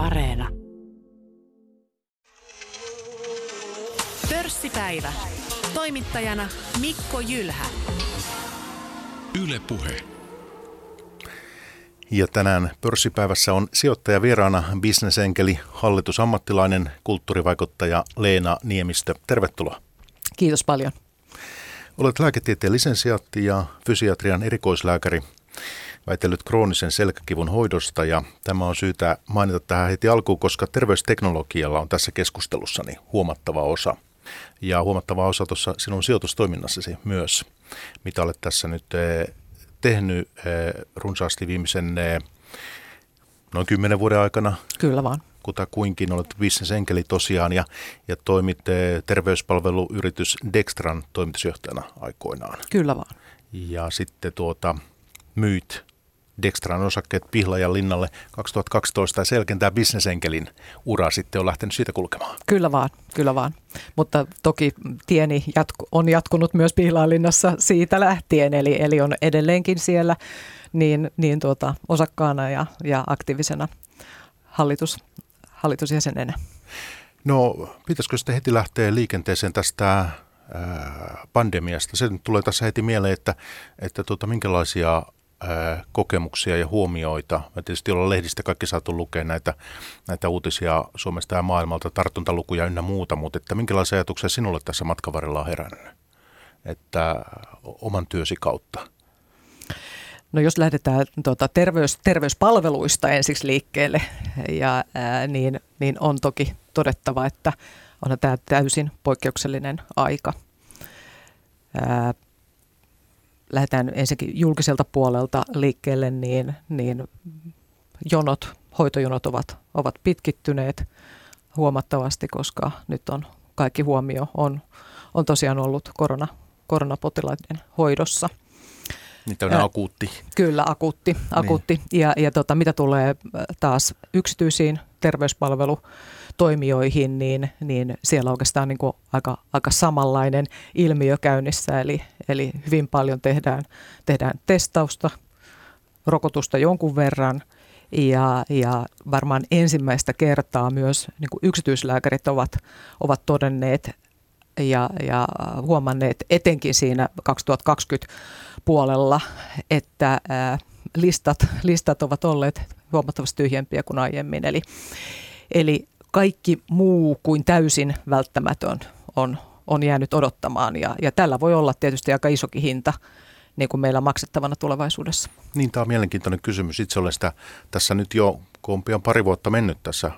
Areena. Pörssipäivä. Toimittajana Mikko Jylhä. Yle Puhe. Ja tänään pörssipäivässä on sijoittaja vieraana bisnesenkeli, hallitusammattilainen, kulttuurivaikuttaja Leena Niemistö. Tervetuloa. Kiitos paljon. Olet lääketieteen lisensiaatti ja fysiatrian erikoislääkäri väitellyt kroonisen selkäkivun hoidosta ja tämä on syytä mainita tähän heti alkuun, koska terveysteknologialla on tässä keskustelussani huomattava osa. Ja huomattava osa tuossa sinun sijoitustoiminnassasi myös, mitä olet tässä nyt eh, tehnyt eh, runsaasti viimeisen eh, noin kymmenen vuoden aikana. Kyllä vaan. Kutakuinkin olet bisnesenkeli tosiaan ja, ja toimit terveyspalveluyritys Dextran toimitusjohtajana aikoinaan. Kyllä vaan. Ja sitten tuota, myit Dextran osakkeet Pihlajan linnalle 2012 ja selkeän tämä bisnesenkelin ura sitten on lähtenyt siitä kulkemaan. Kyllä vaan, kyllä vaan. Mutta toki tieni jatku, on jatkunut myös Pihlajan linnassa siitä lähtien, eli, eli on edelleenkin siellä niin, niin tuota, osakkaana ja, ja aktiivisena hallitus, hallitusjäsenenä. No, pitäisikö sitten heti lähteä liikenteeseen tästä pandemiasta. Se tulee tässä heti mieleen, että, että tuota, minkälaisia kokemuksia ja huomioita. Me tietysti ollaan lehdistä kaikki saatu lukea näitä, näitä uutisia Suomesta ja maailmalta, tartuntalukuja ynnä muuta, mutta että minkälaisia ajatuksia sinulle tässä matkan varrella on herännyt? Että oman työsi kautta. No jos lähdetään tuota, terveys, terveyspalveluista ensiksi liikkeelle, ja, ää, niin, niin on toki todettava, että on tämä täysin poikkeuksellinen aika. Ää, lähdetään ensinnäkin julkiselta puolelta liikkeelle, niin, niin jonot, hoitojonot ovat, ovat pitkittyneet huomattavasti, koska nyt on kaikki huomio on, on tosiaan ollut korona, koronapotilaiden hoidossa. Niin on akuutti. Kyllä, akuutti. Niin. akuutti. Niin. Ja, ja tota, mitä tulee taas yksityisiin terveyspalvelu toimijoihin, niin, niin siellä oikeastaan niin kuin aika, aika samanlainen ilmiö käynnissä. Eli, eli hyvin paljon tehdään, tehdään testausta, rokotusta jonkun verran ja, ja varmaan ensimmäistä kertaa myös niin kuin yksityislääkärit ovat, ovat todenneet ja, ja huomanneet etenkin siinä 2020 puolella, että ää, listat, listat ovat olleet huomattavasti tyhjempiä kuin aiemmin. Eli, eli kaikki muu kuin täysin välttämätön on, on jäänyt odottamaan ja, ja tällä voi olla tietysti aika isokin hinta niin kuin meillä maksettavana tulevaisuudessa. Niin, tämä on mielenkiintoinen kysymys. Itse olen sitä tässä nyt jo, kun on pian pari vuotta mennyt tässä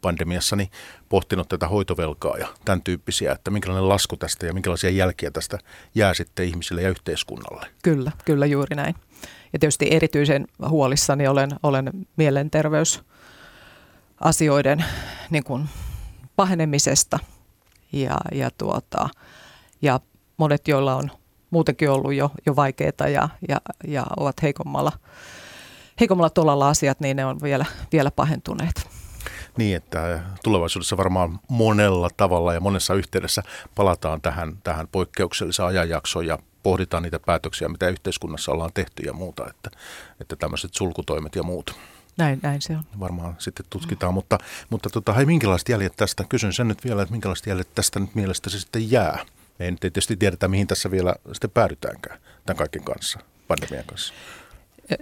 pandemiassa, niin pohtinut tätä hoitovelkaa ja tämän tyyppisiä, että minkälainen lasku tästä ja minkälaisia jälkiä tästä jää sitten ihmisille ja yhteiskunnalle. Kyllä, kyllä juuri näin. Ja tietysti erityisen huolissani olen, olen mielenterveys asioiden niin kuin pahenemisesta ja, ja, tuota, ja monet, joilla on muutenkin ollut jo, jo vaikeita ja, ja, ja ovat heikommalla, heikommalla tolalla asiat, niin ne on vielä, vielä pahentuneet. Niin, että tulevaisuudessa varmaan monella tavalla ja monessa yhteydessä palataan tähän, tähän poikkeukselliseen ajanjaksoon ja pohditaan niitä päätöksiä, mitä yhteiskunnassa ollaan tehty ja muuta, että, että tämmöiset sulkutoimet ja muut. Näin, näin se on. Varmaan sitten tutkitaan, mm. mutta, mutta tota, hei, minkälaiset jäljet tästä, kysyn sen nyt vielä, että minkälaiset jäljet tästä nyt mielestä se sitten jää? Me ei nyt tietysti tiedetä, mihin tässä vielä sitten päädytäänkään tämän kaiken kanssa, pandemian kanssa.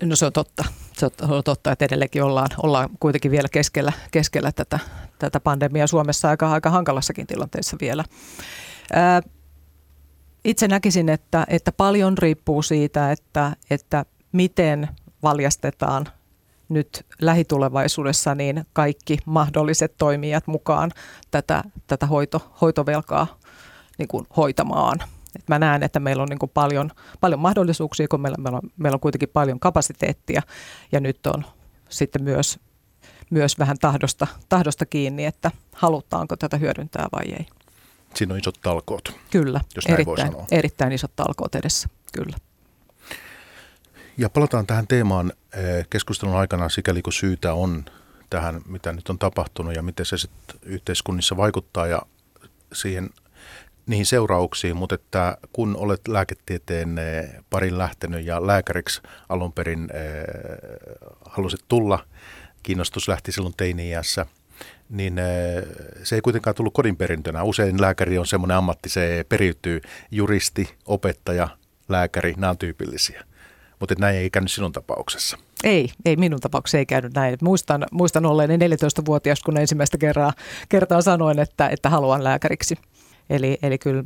No se on totta. Se on totta, että edelleenkin ollaan, ollaan kuitenkin vielä keskellä, keskellä tätä, tätä pandemiaa Suomessa aika, aika hankalassakin tilanteessa vielä. Ää, itse näkisin, että, että paljon riippuu siitä, että, että miten valjastetaan nyt lähitulevaisuudessa niin kaikki mahdolliset toimijat mukaan tätä, tätä hoito, hoitovelkaa niin kuin hoitamaan. Et mä näen, että meillä on niin kuin paljon, paljon mahdollisuuksia, kun meillä, meillä, on, meillä on kuitenkin paljon kapasiteettia ja nyt on sitten myös, myös vähän tahdosta, tahdosta kiinni, että halutaanko tätä hyödyntää vai ei. Siinä on isot talkoot, Kyllä, jos erittäin, erittäin isot talkoot edessä, kyllä. Ja palataan tähän teemaan eh, keskustelun aikana sikäli kun syytä on tähän, mitä nyt on tapahtunut ja miten se sitten yhteiskunnissa vaikuttaa ja siihen niihin seurauksiin, mutta että kun olet lääketieteen eh, parin lähtenyt ja lääkäriksi alun perin äh, halusit tulla kiinnostus lähti silloin teini-iässä, niin se ei kuitenkaan tullut kodinperintönä. Usein lääkäri on semmoinen ammatti, se periytyy juristi, opettaja, lääkäri, nämä on tyypillisiä. Mutta näin ei käynyt sinun tapauksessa. Ei, ei minun tapauksessa ei käynyt näin. Muistan, muistan olleeni 14-vuotias, kun ensimmäistä kertaa, kertaa sanoin, että, että haluan lääkäriksi. Eli, eli kyllä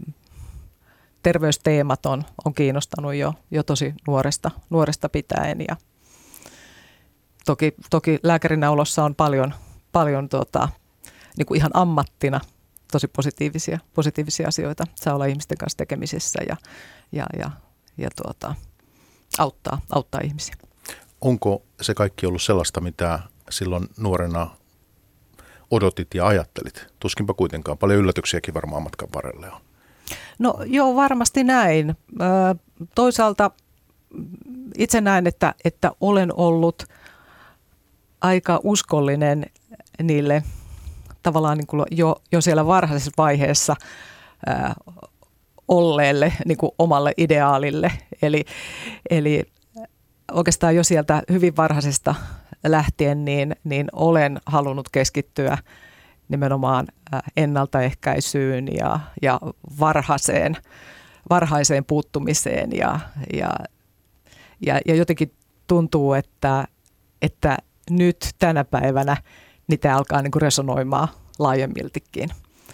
terveysteemat on, on kiinnostanut jo, jo tosi nuoresta, nuoresta pitäen. Ja toki, toki lääkärinäolossa on paljon, paljon tota, niin kuin ihan ammattina tosi positiivisia, positiivisia asioita. Saa olla ihmisten kanssa tekemisissä ja, ja, ja, ja tuota, auttaa, auttaa ihmisiä. Onko se kaikki ollut sellaista, mitä silloin nuorena odotit ja ajattelit? Tuskinpa kuitenkaan. Paljon yllätyksiäkin varmaan matkan varrelle on. No joo, varmasti näin. Toisaalta itse näen, että, että olen ollut aika uskollinen niille tavallaan niin kuin jo, jo siellä varhaisessa vaiheessa ää, olleelle niin kuin omalle ideaalille. Eli, eli oikeastaan jo sieltä hyvin varhaisesta lähtien niin, niin olen halunnut keskittyä nimenomaan ennaltaehkäisyyn ja, ja varhaiseen, varhaiseen puuttumiseen ja, ja, ja, ja jotenkin tuntuu, että, että nyt tänä päivänä niitä alkaa niin kuin resonoimaan laajemmiltikin,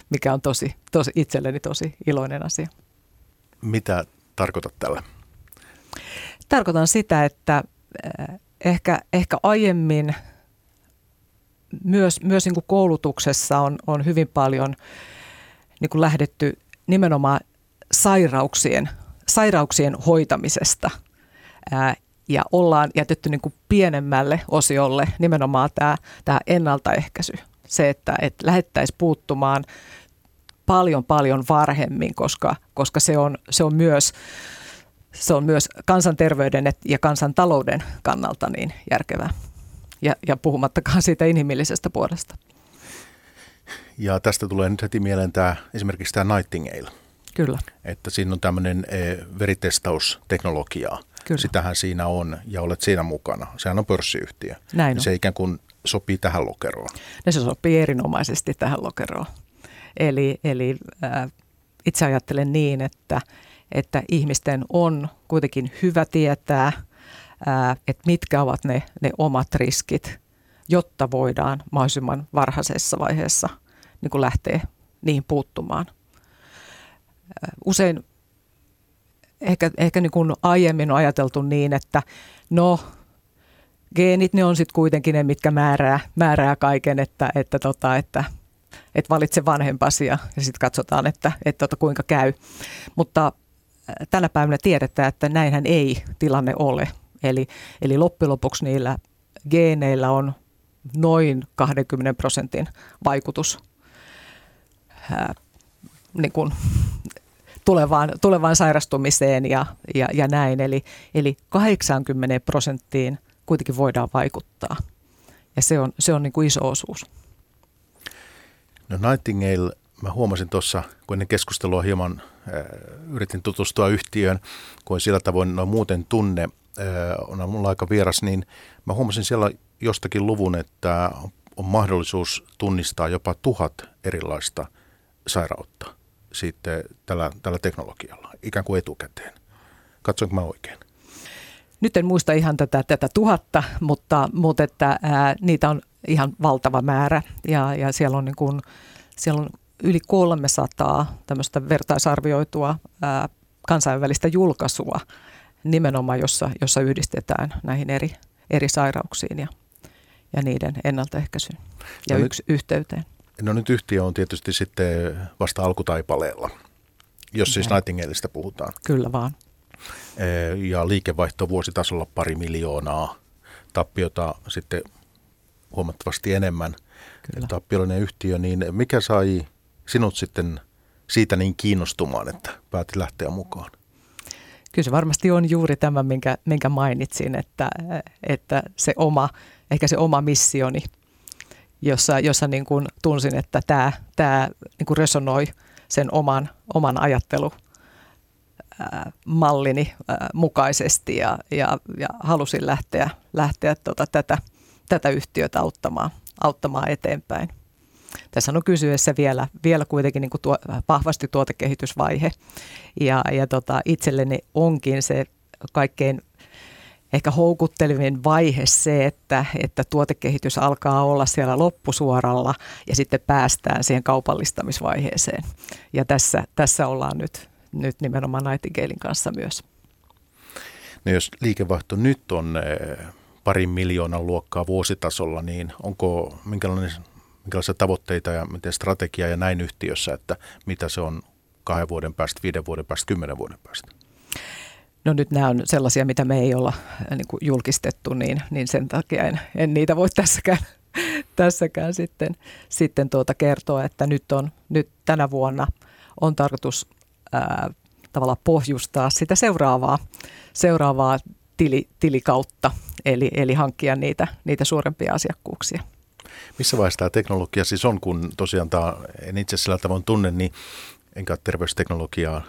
mikä on tosi, tosi itselleni tosi iloinen asia. Mitä tarkoitat tällä? Tarkoitan sitä, että ehkä, ehkä aiemmin myös, myös niin kuin koulutuksessa on, on hyvin paljon niin kuin lähdetty nimenomaan sairauksien, sairauksien hoitamisesta ja ollaan jätetty niin kuin pienemmälle osiolle nimenomaan tämä, tämä ennaltaehkäisy. Se, että, että lähettäisiin puuttumaan paljon paljon varhemmin, koska, koska se, on, se on myös se on myös kansanterveyden ja kansantalouden kannalta niin järkevää. Ja, ja puhumattakaan siitä inhimillisestä puolesta. Ja tästä tulee nyt heti mieleen tämä, esimerkiksi tämä Nightingale. Kyllä. Että siinä on tämmöinen e, veritestausteknologiaa. Kyllä. Sitähän siinä on ja olet siinä mukana. Sehän on pörssiyhtiö. Näin on. Se ikään kuin sopii tähän lokeroon. No se sopii erinomaisesti tähän lokeroon. Eli, eli äh, itse ajattelen niin, että, että ihmisten on kuitenkin hyvä tietää, ää, että mitkä ovat ne, ne omat riskit, jotta voidaan mahdollisimman varhaisessa vaiheessa niin kuin lähteä niihin puuttumaan. Usein ehkä, ehkä niin kuin aiemmin on ajateltu niin, että no geenit ne on sitten kuitenkin ne, mitkä määrää, määrää kaiken, että, että, tota, että, että valitse vanhempasi ja, ja sitten katsotaan, että, että tota, kuinka käy. Mutta tänä päivänä tiedetään, että näinhän ei tilanne ole. Eli, eli loppujen lopuksi niillä geeneillä on noin 20 prosentin vaikutus ää, niin kuin tulevaan, tulevaan sairastumiseen ja, ja, ja näin. Eli, eli 80 prosenttiin kuitenkin voidaan vaikuttaa. Ja se on, se on niin kuin iso osuus. No Nightingale, mä huomasin tuossa, kun ennen keskustelua hieman äh, yritin tutustua yhtiöön, kun sillä tavoin no, muuten tunne – on mulla aika vieras, niin mä huomasin siellä jostakin luvun, että on mahdollisuus tunnistaa jopa tuhat erilaista sairautta sitten tällä, tällä teknologialla, ikään kuin etukäteen. Katsoinko mä oikein? Nyt en muista ihan tätä, tätä tuhatta, mutta, mutta että, ää, niitä on ihan valtava määrä ja, ja siellä, on niin kuin, siellä on yli 300 tämmöistä vertaisarvioitua ää, kansainvälistä julkaisua nimenomaan, jossa, jossa yhdistetään näihin eri, eri sairauksiin ja, ja niiden ennaltaehkäisyyn ja no yksi nyt, yhteyteen. No nyt yhtiö on tietysti sitten vasta alkutaipaleella, jos siis Nightingaleista puhutaan. Kyllä vaan. Ja liikevaihto vuositasolla pari miljoonaa, tappiota sitten huomattavasti enemmän. Kyllä. Tappiollinen yhtiö, niin mikä sai sinut sitten siitä niin kiinnostumaan, että päätit lähteä mukaan? Kyllä se varmasti on juuri tämä, minkä, minkä mainitsin, että, että se oma, ehkä se oma missioni, jossa, jossa niin kuin tunsin, että tämä, tämä niin kuin resonoi sen oman, oman ajattelu mallini mukaisesti ja, ja, ja halusin lähteä, lähteä tota, tätä, tätä yhtiötä auttamaan, auttamaan eteenpäin. Tässä on kysyessä vielä, vielä kuitenkin niin kuin tuo, vahvasti tuotekehitysvaihe ja, ja tota, itselleni onkin se kaikkein ehkä houkuttelevin vaihe se, että, että tuotekehitys alkaa olla siellä loppusuoralla ja sitten päästään siihen kaupallistamisvaiheeseen. Ja tässä, tässä ollaan nyt, nyt nimenomaan Nightingalein kanssa myös. No jos liikevaihto nyt on eh, parin miljoonan luokkaa vuositasolla, niin onko minkälainen, minkälaisia tavoitteita ja miten strategiaa ja näin yhtiössä, että mitä se on kahden vuoden päästä, viiden vuoden päästä, kymmenen vuoden päästä? No nyt nämä on sellaisia, mitä me ei olla äh, niin kuin julkistettu, niin, niin sen takia en, en niitä voi tässäkään, tässäkään sitten, sitten tuota kertoa, että nyt, on, nyt tänä vuonna on tarkoitus ää, tavallaan pohjustaa sitä seuraavaa, seuraavaa tili, tilikautta, eli, eli hankkia niitä, niitä suurempia asiakkuuksia. Missä vaiheessa tämä teknologia siis on, kun tosiaan tämä, en itse sillä tavoin tunne, niin enkä terveysteknologiaa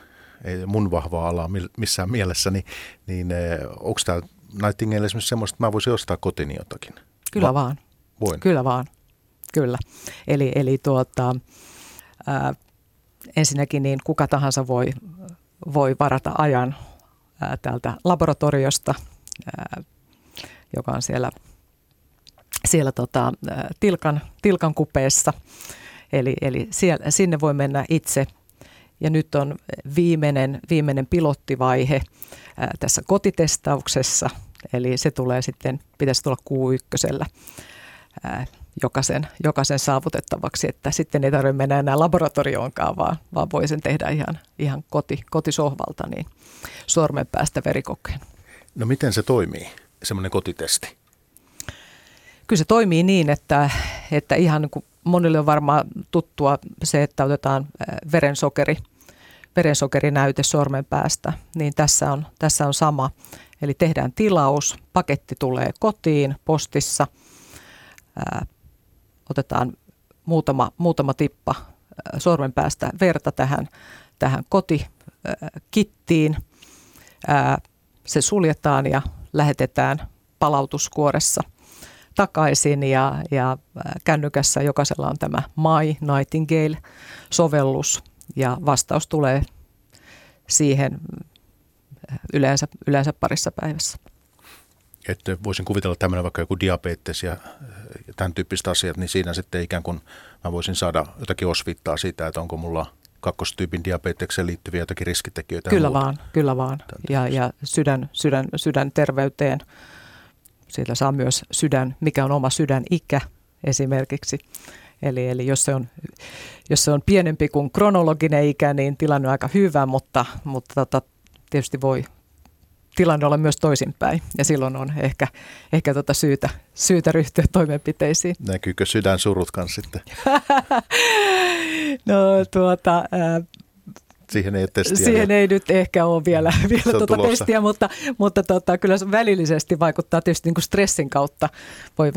ei mun vahvaa alaa missään mielessä, niin, niin eh, onko tämä Nightingale esimerkiksi semmoista, että mä voisin ostaa kotini jotakin? Kyllä Va- vaan. Voin. Kyllä vaan. Kyllä. Eli, eli tuota, ää, ensinnäkin niin kuka tahansa voi, voi varata ajan ää, täältä laboratoriosta, ää, joka on siellä, siellä tota, ää, tilkan, tilkan kupeessa. Eli, eli siellä, sinne voi mennä itse – ja nyt on viimeinen, viimeinen pilottivaihe ää, tässä kotitestauksessa, eli se tulee sitten, pitäisi tulla Q1 ää, jokaisen, jokaisen saavutettavaksi, että sitten ei tarvitse mennä enää laboratorioonkaan, vaan, vaan voi sen tehdä ihan, ihan koti, kotisohvalta, niin sormen päästä verikokeen. No miten se toimii, semmoinen kotitesti? Kyllä se toimii niin, että, että ihan niin kuin monille on varmaan tuttua se, että otetaan verensokeri, verensokerinäyte sormen päästä, niin tässä on, tässä on sama. Eli tehdään tilaus, paketti tulee kotiin postissa, ää, otetaan muutama, muutama tippa ää, sormen päästä verta tähän, tähän kotikittiin. Ää, se suljetaan ja lähetetään palautuskuoressa – takaisin ja, ja kännykässä jokaisella on tämä My Nightingale-sovellus ja vastaus tulee siihen äh, yleensä, yleensä parissa päivässä. Että voisin kuvitella tämmöinen vaikka joku diabetes ja tämän tyyppiset asiat, niin siinä sitten ikään kuin mä voisin saada jotakin osvittaa siitä, että onko mulla kakkostyypin diabetekseen liittyviä jotakin riskitekijöitä. Kyllä vaan, kyllä vaan. Ja, ja sydän, sydän, sydän terveyteen sillä saa myös sydän, mikä on oma sydänikä esimerkiksi. Eli, eli jos, se on, jos se on pienempi kuin kronologinen ikä, niin tilanne on aika hyvä, mutta, mutta tota, tietysti voi tilanne olla myös toisinpäin. Ja silloin on ehkä, ehkä tota syytä, syytä ryhtyä toimenpiteisiin. Näkyykö sydän surut kanssa sitten? no tuota, Siihen ei testiä. Siihen ei nyt ehkä ole vielä, vielä tuota testiä, mutta, mutta tota, kyllä se välillisesti vaikuttaa tietysti niin kuin stressin kautta voi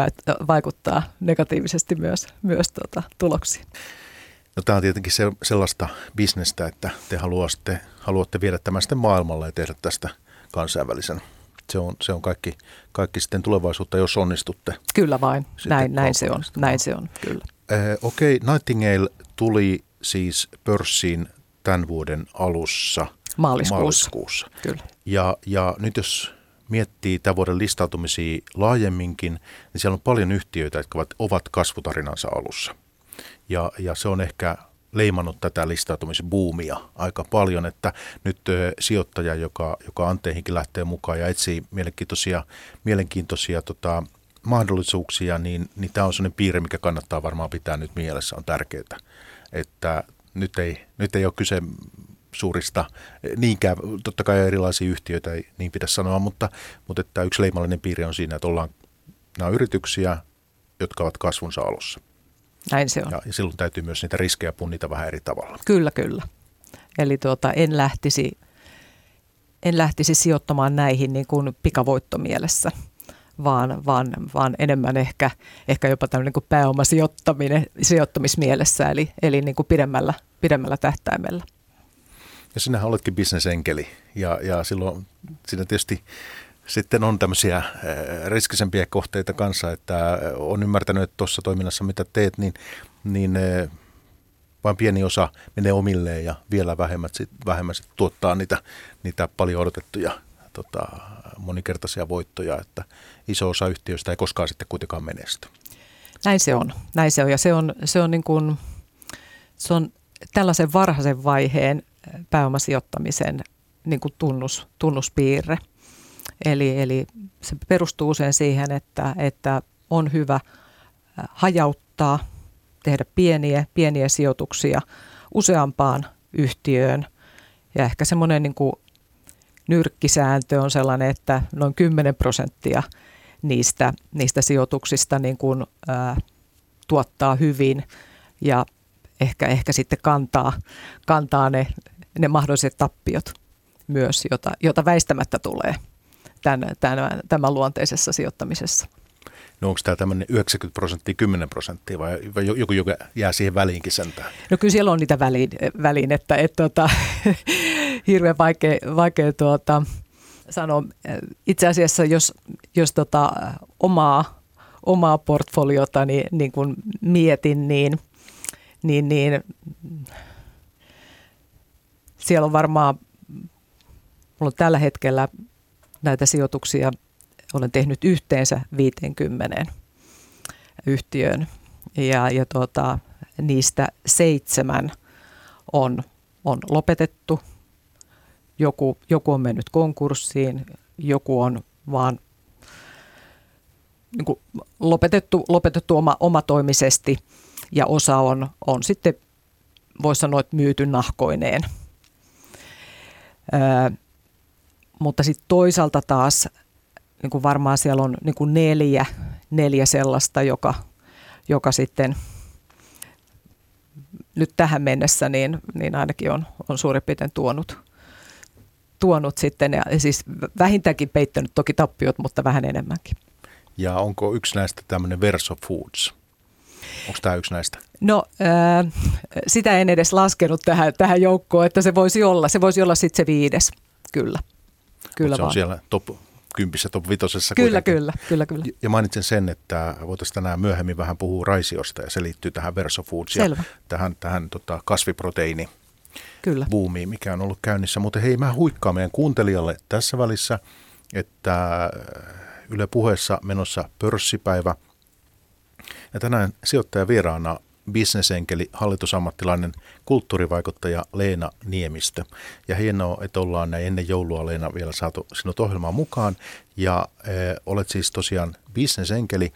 vaikuttaa negatiivisesti myös, myös tuota, tuloksiin. No, tämä on tietenkin se, sellaista bisnestä, että te haluatte, haluatte viedä tämän sitten maailmalle ja tehdä tästä kansainvälisen. Se on, se on kaikki, kaikki sitten tulevaisuutta, jos onnistutte. Kyllä vain, näin, näin se on, näin se on, kyllä. Eh, Okei, okay. Nightingale tuli siis pörssiin tämän vuoden alussa. Maaliskuussa. Maaliskuussa. Kyllä. Ja, ja nyt jos miettii tämän vuoden listautumisia laajemminkin, niin siellä on paljon yhtiöitä, jotka ovat, ovat kasvutarinansa alussa. Ja, ja se on ehkä leimannut tätä listautumisbuumia aika paljon, että nyt ö, sijoittaja, joka, joka anteihinkin lähtee mukaan ja etsii mielenkiintoisia, mielenkiintoisia tota, mahdollisuuksia, niin, niin tämä on sellainen piirre, mikä kannattaa varmaan pitää nyt mielessä, on tärkeää, että nyt ei, nyt ei ole kyse suurista, niinkään, totta kai erilaisia yhtiöitä ei niin pitäisi sanoa, mutta, mutta että yksi leimallinen piirre on siinä, että ollaan nämä yrityksiä, jotka ovat kasvunsa alussa. Näin se on. Ja, ja silloin täytyy myös niitä riskejä punnita vähän eri tavalla. Kyllä, kyllä. Eli tuota, en, lähtisi, en lähtisi sijoittamaan näihin niin kuin pikavoittomielessä vaan, vaan, vaan enemmän ehkä, ehkä jopa tämmöinen kuin pääomasijoittaminen sijoittamismielessä, eli, eli niin kuin pidemmällä, pidemmällä tähtäimellä. Ja sinähän oletkin bisnesenkeli ja, ja silloin siinä tietysti sitten on tämmöisiä riskisempiä kohteita kanssa, että on ymmärtänyt, että tuossa toiminnassa mitä teet, niin, niin vain pieni osa menee omilleen ja vielä vähemmän, sit, vähemmän sit tuottaa niitä, niitä paljon odotettuja tota, monikertaisia voittoja, että iso osa yhtiöistä ei koskaan sitten kuitenkaan menesty. Näin se on, näin se on ja se on, se on, niin kuin, se on tällaisen varhaisen vaiheen pääomasijoittamisen niin kuin tunnus, tunnuspiirre. Eli, eli se perustuu usein siihen, että, että on hyvä hajauttaa, tehdä pieniä, pieniä sijoituksia useampaan yhtiöön. Ja ehkä semmoinen niin kuin nyrkkisääntö on sellainen, että noin 10 prosenttia niistä, niistä sijoituksista niin kuin, ää, tuottaa hyvin ja ehkä, ehkä sitten kantaa, kantaa ne, ne mahdolliset tappiot myös, jota, jota väistämättä tulee tämän, tämän, tämän luonteisessa sijoittamisessa. No onko tämä tämmöinen 90 prosenttia, 10 prosenttia vai, vai joku, joka jää siihen väliinkin sentään? No kyllä siellä on niitä väliin, väliin että et, tota, hirveän vaikea, vaikea tuota, sanoa. Itse asiassa jos, jos tota, omaa, omaa portfoliota niin, niin kun mietin, niin, niin, niin siellä on varmaan, mulla on tällä hetkellä näitä sijoituksia, olen tehnyt yhteensä 50 yhtiöön ja, ja tuota, niistä seitsemän on, on lopetettu. Joku, joku on mennyt konkurssiin, joku on vaan niin kuin lopetettu, lopetettu oma, omatoimisesti ja osa on, on sitten, voisi sanoa, että myyty nahkoineen. Öö, mutta sitten toisaalta taas niin kuin varmaan siellä on niin kuin neljä, neljä sellaista, joka, joka sitten nyt tähän mennessä niin, niin ainakin on, on suurin piirtein tuonut, tuonut sitten, ja siis vähintäänkin peittänyt toki tappiot, mutta vähän enemmänkin. Ja onko yksi näistä tämmöinen Verso Foods? Onko tämä yksi näistä? No äh, sitä en edes laskenut tähän, tähän joukkoon, että se voisi olla. Se voisi olla sitten se viides, kyllä. Kyllä se vaan. on siellä top kympissä, top vitosessa. Kyllä, kyllä, kyllä, kyllä. Ja mainitsen sen, että voitaisiin tänään myöhemmin vähän puhua raisiosta ja se liittyy tähän Verso Foods ja tähän, tähän tota, kasviproteiini Kyllä. buumiin, mikä on ollut käynnissä. Mutta hei, mä huikkaan meidän kuuntelijalle tässä välissä, että Yle puheessa menossa pörssipäivä. Ja tänään sijoittaja vieraana bisnesenkeli, hallitusammattilainen, kulttuurivaikuttaja Leena Niemistö. Ja hienoa, että ollaan näin ennen joulua Leena vielä saatu sinut ohjelmaan mukaan. Ja e, olet siis tosiaan bisnesenkeli.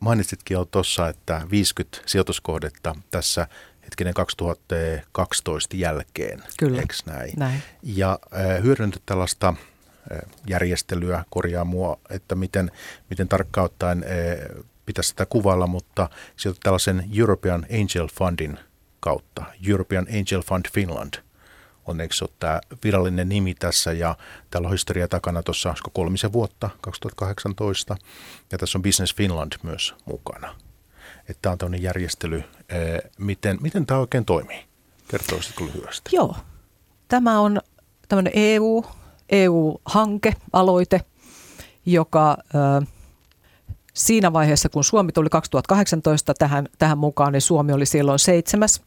Mainitsitkin jo tuossa, että 50 sijoituskohdetta tässä hetkinen 2012 jälkeen. Kyllä, Eks näin? näin. Ja e, hyödyntä tällaista järjestelyä, korjaa mua, että miten, miten tarkkaan ottaen pitäisi sitä kuvailla, mutta sieltä tällaisen European Angel Fundin kautta, European Angel Fund Finland on eikö se ole tämä virallinen nimi tässä ja täällä on historia takana tuossa kolmisen vuotta, 2018 ja tässä on Business Finland myös mukana. Että tämä on tämmöinen järjestely. Miten, miten tämä oikein toimii? Kertoisitko lyhyesti? Joo. Tämä on tämmöinen EU, EU-hanke, aloite, joka siinä vaiheessa, kun Suomi tuli 2018 tähän, tähän mukaan, niin Suomi oli silloin seitsemäs,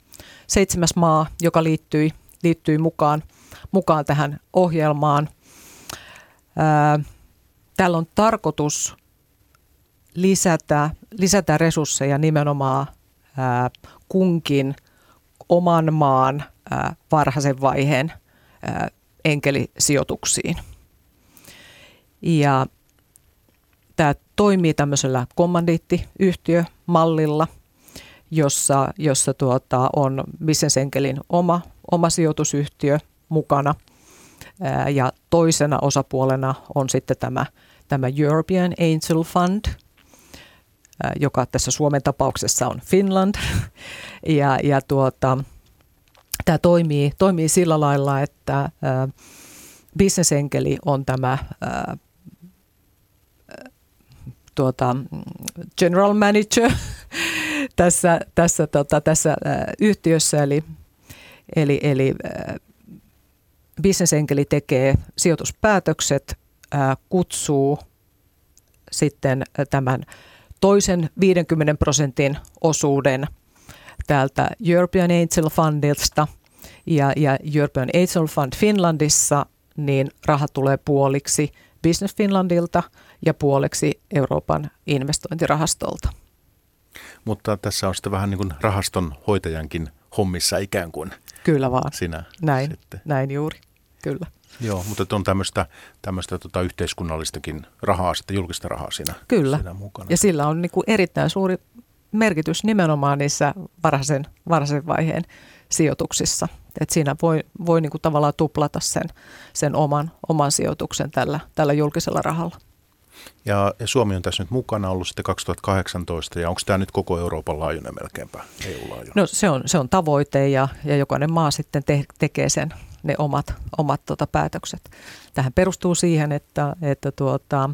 seitsemäs maa, joka liittyi, liittyi mukaan, mukaan tähän ohjelmaan. Ää, täällä on tarkoitus lisätä, lisätä resursseja nimenomaan ää, kunkin oman maan ää, varhaisen vaiheen ää, enkelisijoituksiin. Ja Tämä toimii tämmöisellä kommandiittiyhtiömallilla, jossa, jossa tuota, on bisnesenkelin oma, oma sijoitusyhtiö mukana ää, ja toisena osapuolena on sitten tämä, tämä European Angel Fund, joka tässä Suomen tapauksessa on Finland. ja, ja tuota, tämä toimii, toimii sillä lailla, että ää, bisnesenkeli on tämä ää, tuota, general manager tässä, tässä, tota, tässä äh, yhtiössä, eli, eli, eli äh, bisnesenkeli tekee sijoituspäätökset, kutsuu sitten tämän toisen 50 prosentin osuuden täältä European Angel Fundilta ja, ja European Angel Fund Finlandissa, niin raha tulee puoliksi Business Finlandilta ja puoleksi Euroopan investointirahastolta. Mutta tässä on sitten vähän niin kuin rahaston hoitajankin hommissa ikään kuin. Kyllä vaan. Sinä näin, sitten. näin juuri, kyllä. Joo, mutta on tämmöistä, tämmöistä tota yhteiskunnallistakin rahaa, sitten julkista rahaa siinä, Kyllä. siinä mukana. Ja sillä on niin kuin erittäin suuri merkitys nimenomaan niissä varhaisen, varhaisen vaiheen sijoituksissa. Et siinä voi, voi niin kuin tavallaan tuplata sen, sen oman, oman sijoituksen tällä, tällä julkisella rahalla. Ja, ja Suomi on tässä nyt mukana ollut sitten 2018 ja onko tämä nyt koko Euroopan laajuinen melkeinpä EU-laajuinen? No se on, se on tavoite ja, ja jokainen maa sitten te, tekee sen ne omat, omat tota, päätökset. Tähän perustuu siihen, että, että tuota,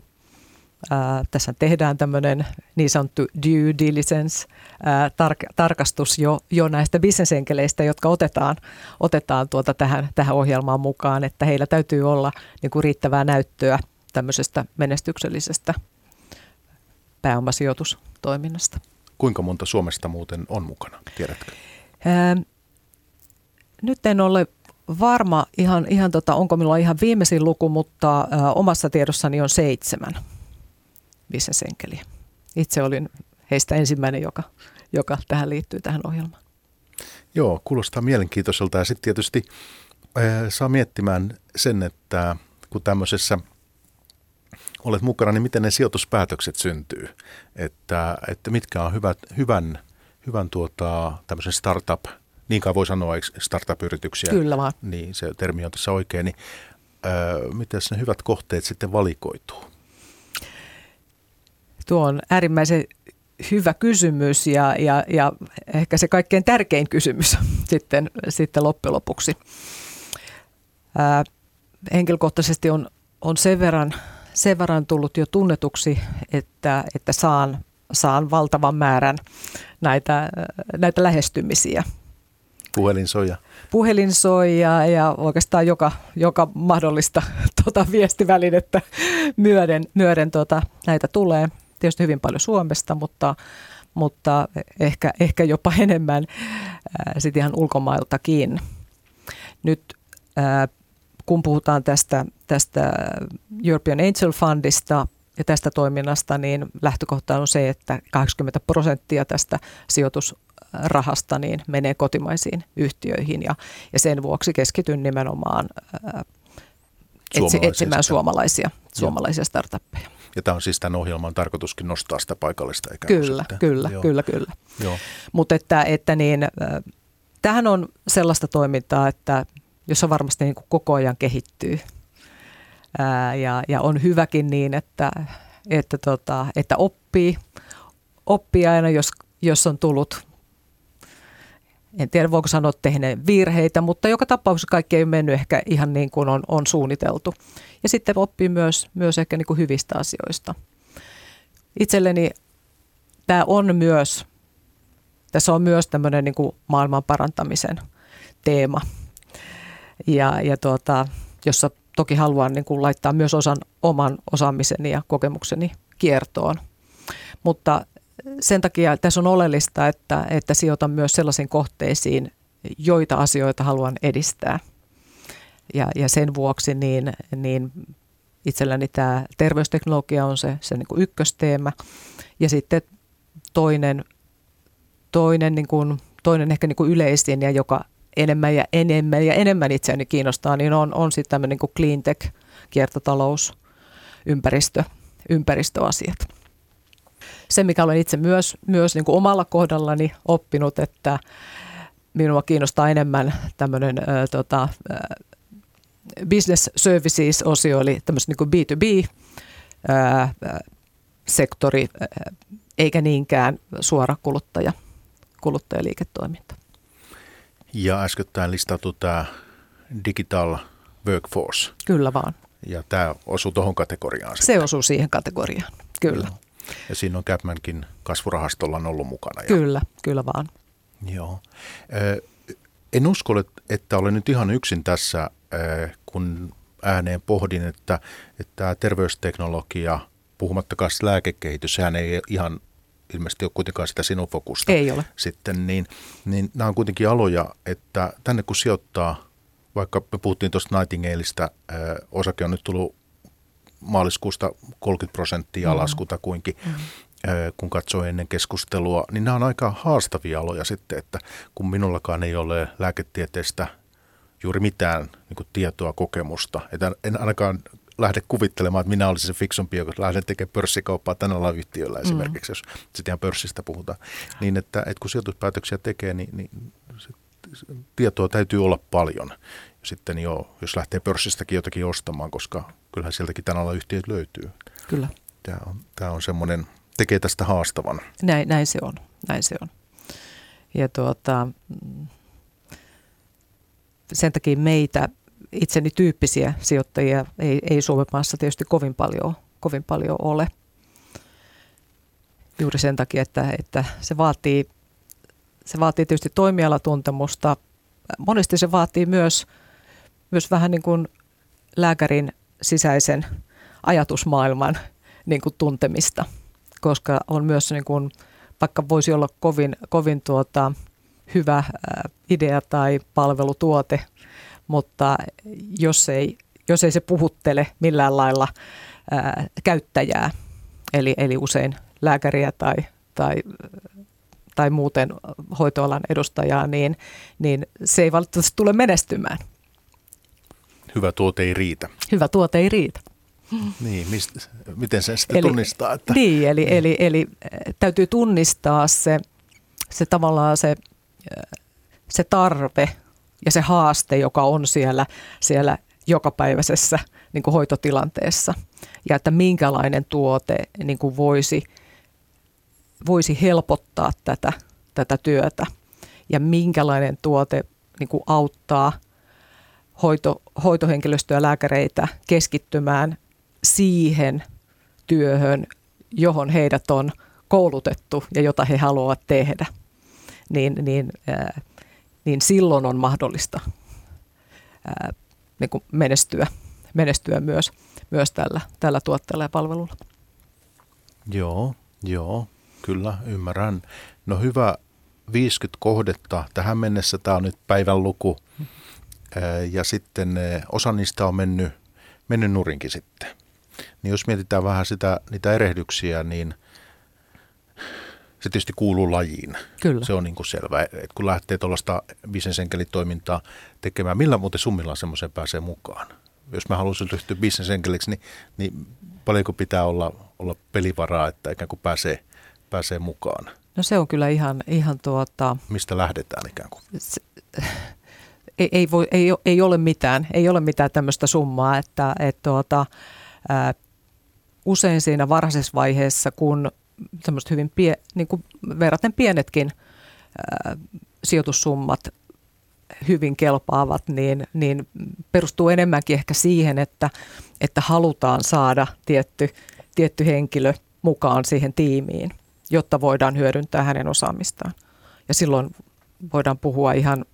ää, tässä tehdään tämmöinen niin sanottu due diligence, ää, tar- tarkastus jo, jo näistä bisnesenkeleistä, jotka otetaan, otetaan tuota tähän, tähän ohjelmaan mukaan, että heillä täytyy olla niin kuin riittävää näyttöä tämmöisestä menestyksellisestä pääomasijoitustoiminnasta. Kuinka monta Suomesta muuten on mukana, tiedätkö? Ää, nyt en ole varma ihan, ihan tota, onko minulla ihan viimeisin luku, mutta ä, omassa tiedossani on seitsemän bisnesenkeliä. Itse olin heistä ensimmäinen, joka, joka tähän liittyy tähän ohjelmaan. Joo, kuulostaa mielenkiintoiselta ja sitten tietysti ä, saa miettimään sen, että kun tämmöisessä olet mukana, niin miten ne sijoituspäätökset syntyy, että, että mitkä on hyvät, hyvän, hyvän tuota, tämmöisen startup – niin kai voi sanoa startup-yrityksiä. Kyllä vaan. Niin, se termi on tässä oikein. Niin, öö, miten ne hyvät kohteet sitten valikoituu? Tuo on äärimmäisen hyvä kysymys ja, ja, ja ehkä se kaikkein tärkein kysymys sitten, sitten loppujen lopuksi. Ää, henkilökohtaisesti on, on sen, verran, sen verran tullut jo tunnetuksi, että, että saan, saan valtavan määrän näitä, näitä lähestymisiä Puhelin soi ja... Puhelin soi ja, ja oikeastaan joka, joka mahdollista tota, viestivälinettä myöden, myöden tota, näitä tulee. Tietysti hyvin paljon Suomesta, mutta, mutta ehkä, ehkä jopa enemmän sitten ihan ulkomailtakin. Nyt ää, kun puhutaan tästä, tästä European Angel Fundista ja tästä toiminnasta, niin lähtökohta on se, että 80 prosenttia tästä sijoitus rahasta niin menee kotimaisiin yhtiöihin ja, ja sen vuoksi keskityn nimenomaan ää, etsi, etsimään suomalaisia, suomalaisia startuppeja. Ja tämä on siis tämän ohjelman tarkoituskin nostaa sitä paikallista ikään Kyllä, sitten. kyllä, Joo. kyllä, kyllä. Mutta että, että niin, tähän on sellaista toimintaa, että jossa varmasti niin kuin koko ajan kehittyy. Ää, ja, ja on hyväkin niin, että, että, tota, että oppii, oppii aina, jos, jos on tullut en tiedä voiko sanoa tehneen virheitä, mutta joka tapauksessa kaikki ei mennyt ehkä ihan niin kuin on, on suunniteltu. Ja sitten oppii myös, myös ehkä niin kuin hyvistä asioista. Itselleni tämä on myös, tässä on myös tämmöinen niin kuin maailman parantamisen teema, ja, ja tuota, jossa toki haluan niin kuin laittaa myös osan oman osaamiseni ja kokemukseni kiertoon. Mutta sen takia tässä on oleellista, että, että sijoitan myös sellaisiin kohteisiin, joita asioita haluan edistää. Ja, ja sen vuoksi niin, niin itselläni tämä terveysteknologia on se, se niin kuin ykkösteema. Ja sitten toinen, toinen, niin kuin, toinen ehkä niin kuin yleisin ja joka enemmän ja enemmän ja enemmän itseäni kiinnostaa, niin on, on sitten tämmöinen niin clean tech, kiertotalous, ympäristö, ympäristöasiat se, mikä olen itse myös, myös niin kuin omalla kohdallani oppinut, että minua kiinnostaa enemmän tämmöinen äh, tota, äh, business services-osio, eli tämmöistä niin B2B-sektori, äh, eikä niinkään suora kuluttaja, kuluttajaliiketoiminta. Ja äskettäin listattu tämä digital workforce. Kyllä vaan. Ja tämä osuu tuohon kategoriaan. Se sitten. osuu siihen kategoriaan, kyllä. Joo. Ja siinä on Capmankin kasvurahastolla on ollut mukana. Ja... Kyllä, kyllä vaan. Joo. En usko, että olen nyt ihan yksin tässä, kun ääneen pohdin, että, että tämä terveysteknologia, puhumattakaan lääkekehitys, sehän ei ihan ilmeisesti ole kuitenkaan sitä sinun fokusta. Ei ole. Sitten, niin, niin nämä on kuitenkin aloja, että tänne kun sijoittaa, vaikka me puhuttiin tuosta Nightingaleista, osake on nyt tullut maaliskuusta 30 prosenttia alas mm. kutakuinkin, mm. kun katsoo ennen keskustelua, niin nämä on aika haastavia aloja sitten, että kun minullakaan ei ole lääketieteestä juuri mitään niin tietoa, kokemusta, että en ainakaan lähde kuvittelemaan, että minä olisin se fiksumpi, joka lähden tekemään pörssikauppaa tänä yhtiöllä mm. esimerkiksi, jos sitten ihan pörssistä puhutaan. Niin, että, että kun sijoituspäätöksiä tekee, niin, niin se, se, tietoa täytyy olla paljon. Ja sitten jo, jos lähtee pörssistäkin jotakin ostamaan, koska kyllähän sieltäkin tänä alla yhtiöt löytyy. Kyllä. Tämä on, tämä on semmoinen, tekee tästä haastavan. Näin, näin se on, näin se on. Ja tuota, sen takia meitä itseni tyyppisiä sijoittajia ei, ei Suomen maassa tietysti kovin paljon, kovin paljon ole. Juuri sen takia, että, että se, vaatii, se vaatii tietysti toimialatuntemusta. Monesti se vaatii myös, myös vähän niin kuin lääkärin sisäisen ajatusmaailman niin kuin tuntemista, koska on myös niin kuin, vaikka voisi olla kovin, kovin tuota, hyvä idea tai palvelutuote, mutta jos ei, jos ei se puhuttele millään lailla ää, käyttäjää, eli, eli usein lääkäriä tai, tai, tai muuten hoitoalan edustajaa, niin, niin se ei valitettavasti tule menestymään. Hyvä tuote ei riitä. Hyvä tuote ei riitä. Niin, mistä, miten se sitten eli, tunnistaa? Että... Niin, eli, niin. Eli, eli täytyy tunnistaa se, se tavallaan se, se tarve ja se haaste, joka on siellä, siellä jokapäiväisessä niin kuin hoitotilanteessa. Ja että minkälainen tuote niin kuin voisi, voisi helpottaa tätä, tätä työtä ja minkälainen tuote niin kuin auttaa hoito, hoitohenkilöstöä, lääkäreitä keskittymään siihen työhön, johon heidät on koulutettu ja jota he haluavat tehdä. Niin, niin äh, niin silloin on mahdollista ää, niin kuin menestyä, menestyä myös, myös tällä, tällä tuotteella ja palvelulla. Joo, joo, kyllä ymmärrän. No hyvä 50 kohdetta. Tähän mennessä tämä on nyt päivän luku. Ja sitten osa niistä on mennyt, mennyt nurinkin sitten. Niin jos mietitään vähän sitä, niitä erehdyksiä, niin se tietysti kuuluu lajiin. Kyllä. Se on niin kuin selvä. Et kun lähtee tuollaista bisnesenkelitoimintaa tekemään, millä muuten summilla semmoiseen pääsee mukaan? Jos mä haluaisin ryhtyä bisnesenkeliksi, niin, niin paljonko pitää olla, olla pelivaraa, että ikään kuin pääsee, pääsee mukaan? No se on kyllä ihan, ihan tuota... Mistä lähdetään ikään kuin? Se, ei, ei, voi, ei, ei, ole mitään, ei ole mitään tämmöistä summaa, että et tuota, ää, usein siinä varhaisessa vaiheessa, kun semmoiset hyvin pie, niin kuin verraten pienetkin ää, sijoitussummat hyvin kelpaavat, niin, niin perustuu enemmänkin ehkä siihen, että, että halutaan saada tietty, tietty henkilö mukaan siihen tiimiin, jotta voidaan hyödyntää hänen osaamistaan. Ja silloin voidaan puhua ihan,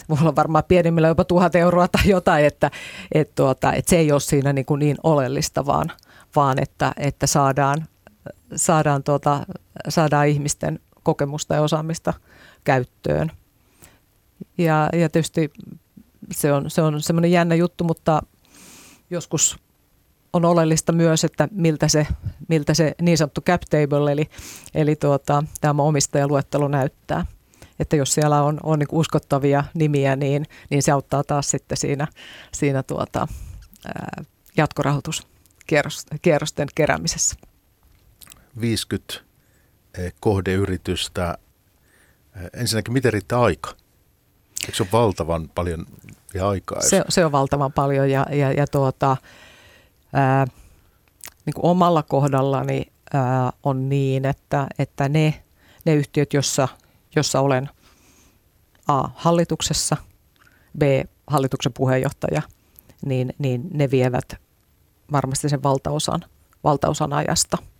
se voi olla varmaan pienimmillä jopa tuhat euroa tai jotain, että, että, tuota, että se ei ole siinä niin, kuin niin oleellista, vaan, vaan että, että saadaan saadaan, tuota, saadaan ihmisten kokemusta ja osaamista käyttöön. Ja, ja tietysti se on, se on semmoinen jännä juttu, mutta joskus on oleellista myös, että miltä se, miltä se niin sanottu cap table, eli, eli tuota, tämä omistajaluettelo näyttää. Että jos siellä on, on niin uskottavia nimiä, niin, niin se auttaa taas sitten siinä, siinä tuota, ää, jatkorahoituskierrosten keräämisessä. 50 eh, kohdeyritystä. Eh, ensinnäkin, miten riittää aika? Eikö se ole valtavan paljon ja aikaa? Se, se on valtavan paljon ja, ja, ja tuota, ää, niin kuin omalla kohdallani ää, on niin, että, että ne, ne yhtiöt, jossa, jossa olen A. hallituksessa, B. hallituksen puheenjohtaja, niin, niin ne vievät varmasti sen valtaosan, valtaosan ajasta –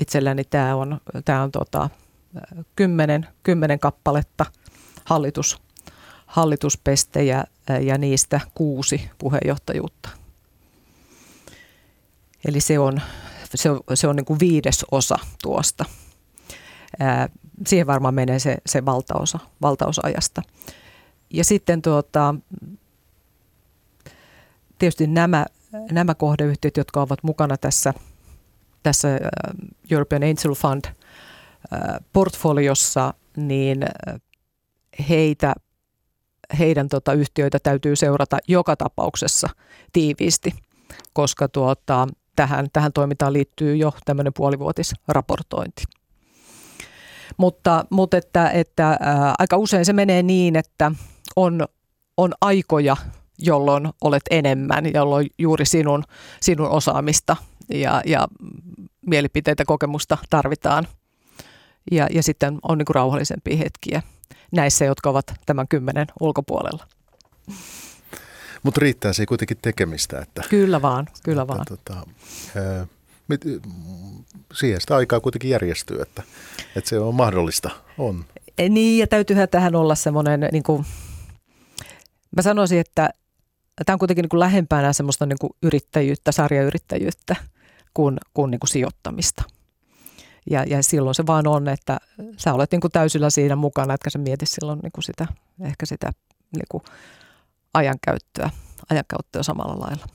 itselläni tämä on, tämä on tota, kymmenen, kymmenen kappaletta hallitus, hallituspestejä ja niistä kuusi puheenjohtajuutta. Eli se on, se on, se on niin kuin viides osa tuosta. Siihen varmaan menee se, se valtaosa, valtaosa ajasta. Ja sitten tuota, tietysti nämä, nämä kohdeyhtiöt, jotka ovat mukana tässä, tässä European Angel Fund portfoliossa, niin heitä, heidän tota, yhtiöitä täytyy seurata joka tapauksessa tiiviisti, koska tuota, tähän, tähän toimintaan liittyy jo tämmöinen puolivuotisraportointi. Mutta, mutta että, että ää, aika usein se menee niin, että on, on aikoja, jolloin olet enemmän, jolloin juuri sinun, sinun osaamista ja, ja mielipiteitä, kokemusta tarvitaan. Ja, ja sitten on niin kuin rauhallisempia hetkiä näissä, jotka ovat tämän kymmenen ulkopuolella. Mutta riittää se kuitenkin tekemistä. Että, kyllä vaan, kyllä että, vaan. Tota, ää, mit, siihen sitä aikaa kuitenkin järjestyy, että, että se on mahdollista. On. E, niin, ja täytyyhän tähän olla semmoinen, niin kuin, mä sanoisin, että tämä on kuitenkin niin kuin lähempänä semmoista niin kuin yrittäjyyttä, sarjayrittäjyyttä kuin, kuin, niin kuin sijoittamista. Ja, ja silloin se vaan on, että sä olet niin kuin täysillä siinä mukana, etkä sä mieti silloin niin kuin sitä, ehkä sitä niin kuin ajankäyttöä, ajankäyttöä samalla lailla.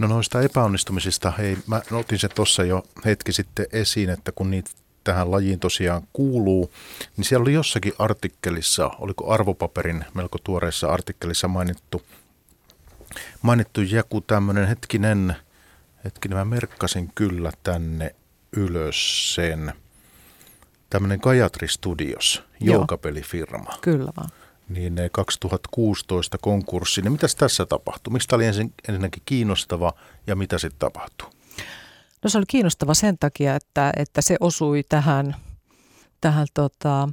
No noista epäonnistumisista, hei, mä otin se tuossa jo hetki sitten esiin, että kun niitä tähän lajiin tosiaan kuuluu, niin siellä oli jossakin artikkelissa, oliko arvopaperin melko tuoreessa artikkelissa mainittu, mainittu joku tämmöinen hetkinen, hetkinen mä merkkasin kyllä tänne ylös sen, tämmöinen Gayatri Studios, joukapelifirma. Kyllä vaan niin 2016 konkurssi. Niin mitäs tässä tapahtui? Mistä oli ensin, ensinnäkin kiinnostava ja mitä sitten tapahtui? No se oli kiinnostava sen takia, että, että se osui tähän, tähän, tota,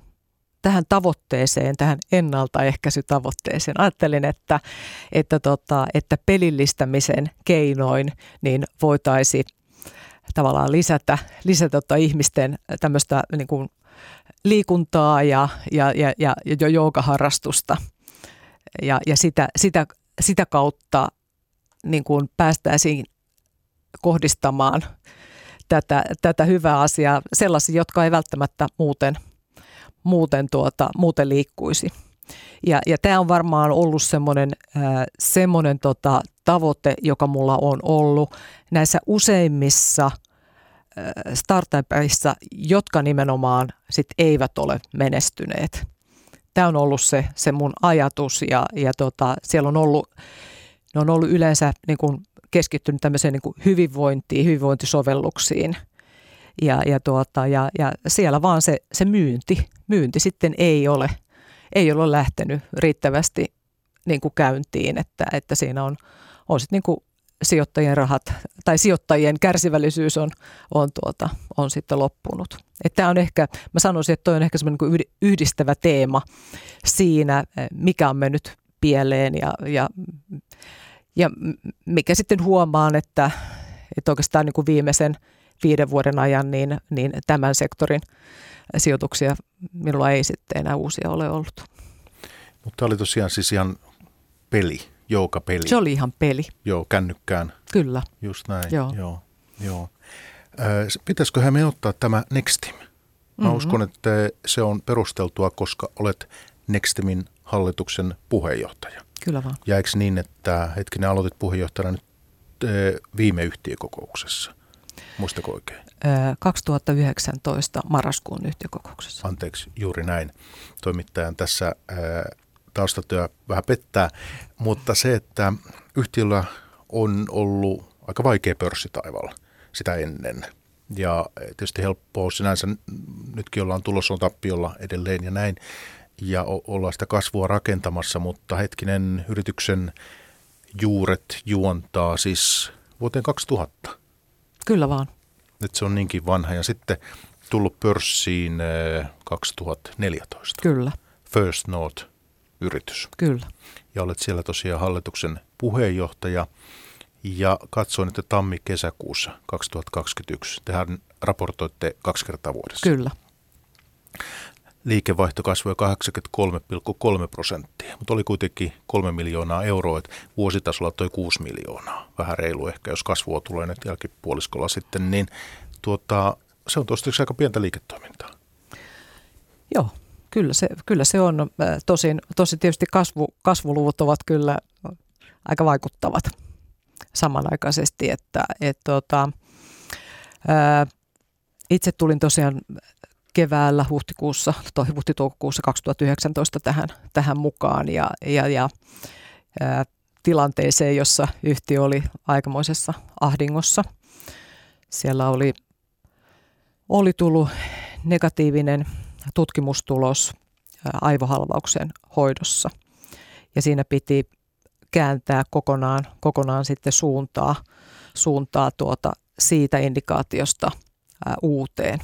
tähän tavoitteeseen, tähän ennaltaehkäisytavoitteeseen. Ajattelin, että, että, tota, että pelillistämisen keinoin niin voitaisiin tavallaan lisätä, lisätä tota ihmisten tämmöistä niin kuin liikuntaa ja, ja, ja, ja, ja joogaharrastusta. Ja, ja sitä, sitä, sitä kautta niin kuin päästäisiin kohdistamaan tätä, tätä hyvää asiaa sellaisia, jotka ei välttämättä muuten, muuten, tuota, muuten liikkuisi. Ja, ja tämä on varmaan ollut semmoinen, äh, semmoinen tota, tavoite, joka mulla on ollut näissä useimmissa – startupeissa, jotka nimenomaan sit eivät ole menestyneet. Tämä on ollut se, se mun ajatus ja, ja tota, siellä on ollut, ne on ollut yleensä niin kuin keskittynyt tämmöiseen niin kuin hyvinvointiin, hyvinvointisovelluksiin. Ja, ja, tuota, ja, ja siellä vaan se, se myynti, myynti sitten ei ole, ei ole lähtenyt riittävästi niin kuin käyntiin, että, että siinä on, on sitten niin kuin sijoittajien rahat tai sijoittajien kärsivällisyys on, on, tuota, on sitten loppunut. Tämä on ehkä, mä sanoisin, että toi on ehkä semmoinen niin yhdistävä teema siinä, mikä on mennyt pieleen ja, ja, ja mikä sitten huomaan, että, että oikeastaan niin kuin viimeisen viiden vuoden ajan niin, niin tämän sektorin sijoituksia minulla ei sitten enää uusia ole ollut. Mutta oli tosiaan siis ihan peli joukapeli. Se oli ihan peli. Joo, kännykkään. Kyllä. Just näin, joo. joo, joo. pitäisiköhän me ottaa tämä Nextim? Mä mm-hmm. uskon, että se on perusteltua, koska olet Nextimin hallituksen puheenjohtaja. Kyllä vaan. Ja eikö niin, että hetkinen aloitit puheenjohtajana nyt viime yhtiökokouksessa? Muistako oikein? 2019 marraskuun yhtiökokouksessa. Anteeksi, juuri näin. Toimittajan tässä taustatyö vähän pettää, mutta se, että yhtiöllä on ollut aika vaikea pörssitaivalla sitä ennen. Ja tietysti helppoa sinänsä, nytkin ollaan tulossa on tappiolla edelleen ja näin, ja ollaan sitä kasvua rakentamassa, mutta hetkinen yrityksen juuret juontaa siis vuoteen 2000. Kyllä vaan. Nyt se on niinkin vanha ja sitten tullut pörssiin 2014. Kyllä. First North yritys. Kyllä. Ja olet siellä tosiaan hallituksen puheenjohtaja. Ja katsoin, että tammi-kesäkuussa 2021 tehän raportoitte kaksi kertaa vuodessa. Kyllä. liikevaihto kasvoi 83,3 prosenttia, mutta oli kuitenkin 3 miljoonaa euroa, että vuositasolla toi 6 miljoonaa, vähän reilu ehkä, jos kasvua tulee nyt jälkipuoliskolla sitten, niin tuota, se on toistaiseksi aika pientä liiketoimintaa. Joo, kyllä se, kyllä se on. Tosin, tosin tietysti kasvu, kasvuluvut ovat kyllä aika vaikuttavat samanaikaisesti, että et, tota, ää, itse tulin tosiaan keväällä huhtikuussa tai huhti-toukokuussa 2019 tähän, tähän mukaan ja, ja, ja ää, tilanteeseen, jossa yhtiö oli aikamoisessa ahdingossa. Siellä oli, oli tullut negatiivinen tutkimustulos aivohalvauksen hoidossa ja siinä piti kääntää kokonaan, kokonaan sitten suuntaa, suuntaa tuota siitä indikaatiosta ää, uuteen.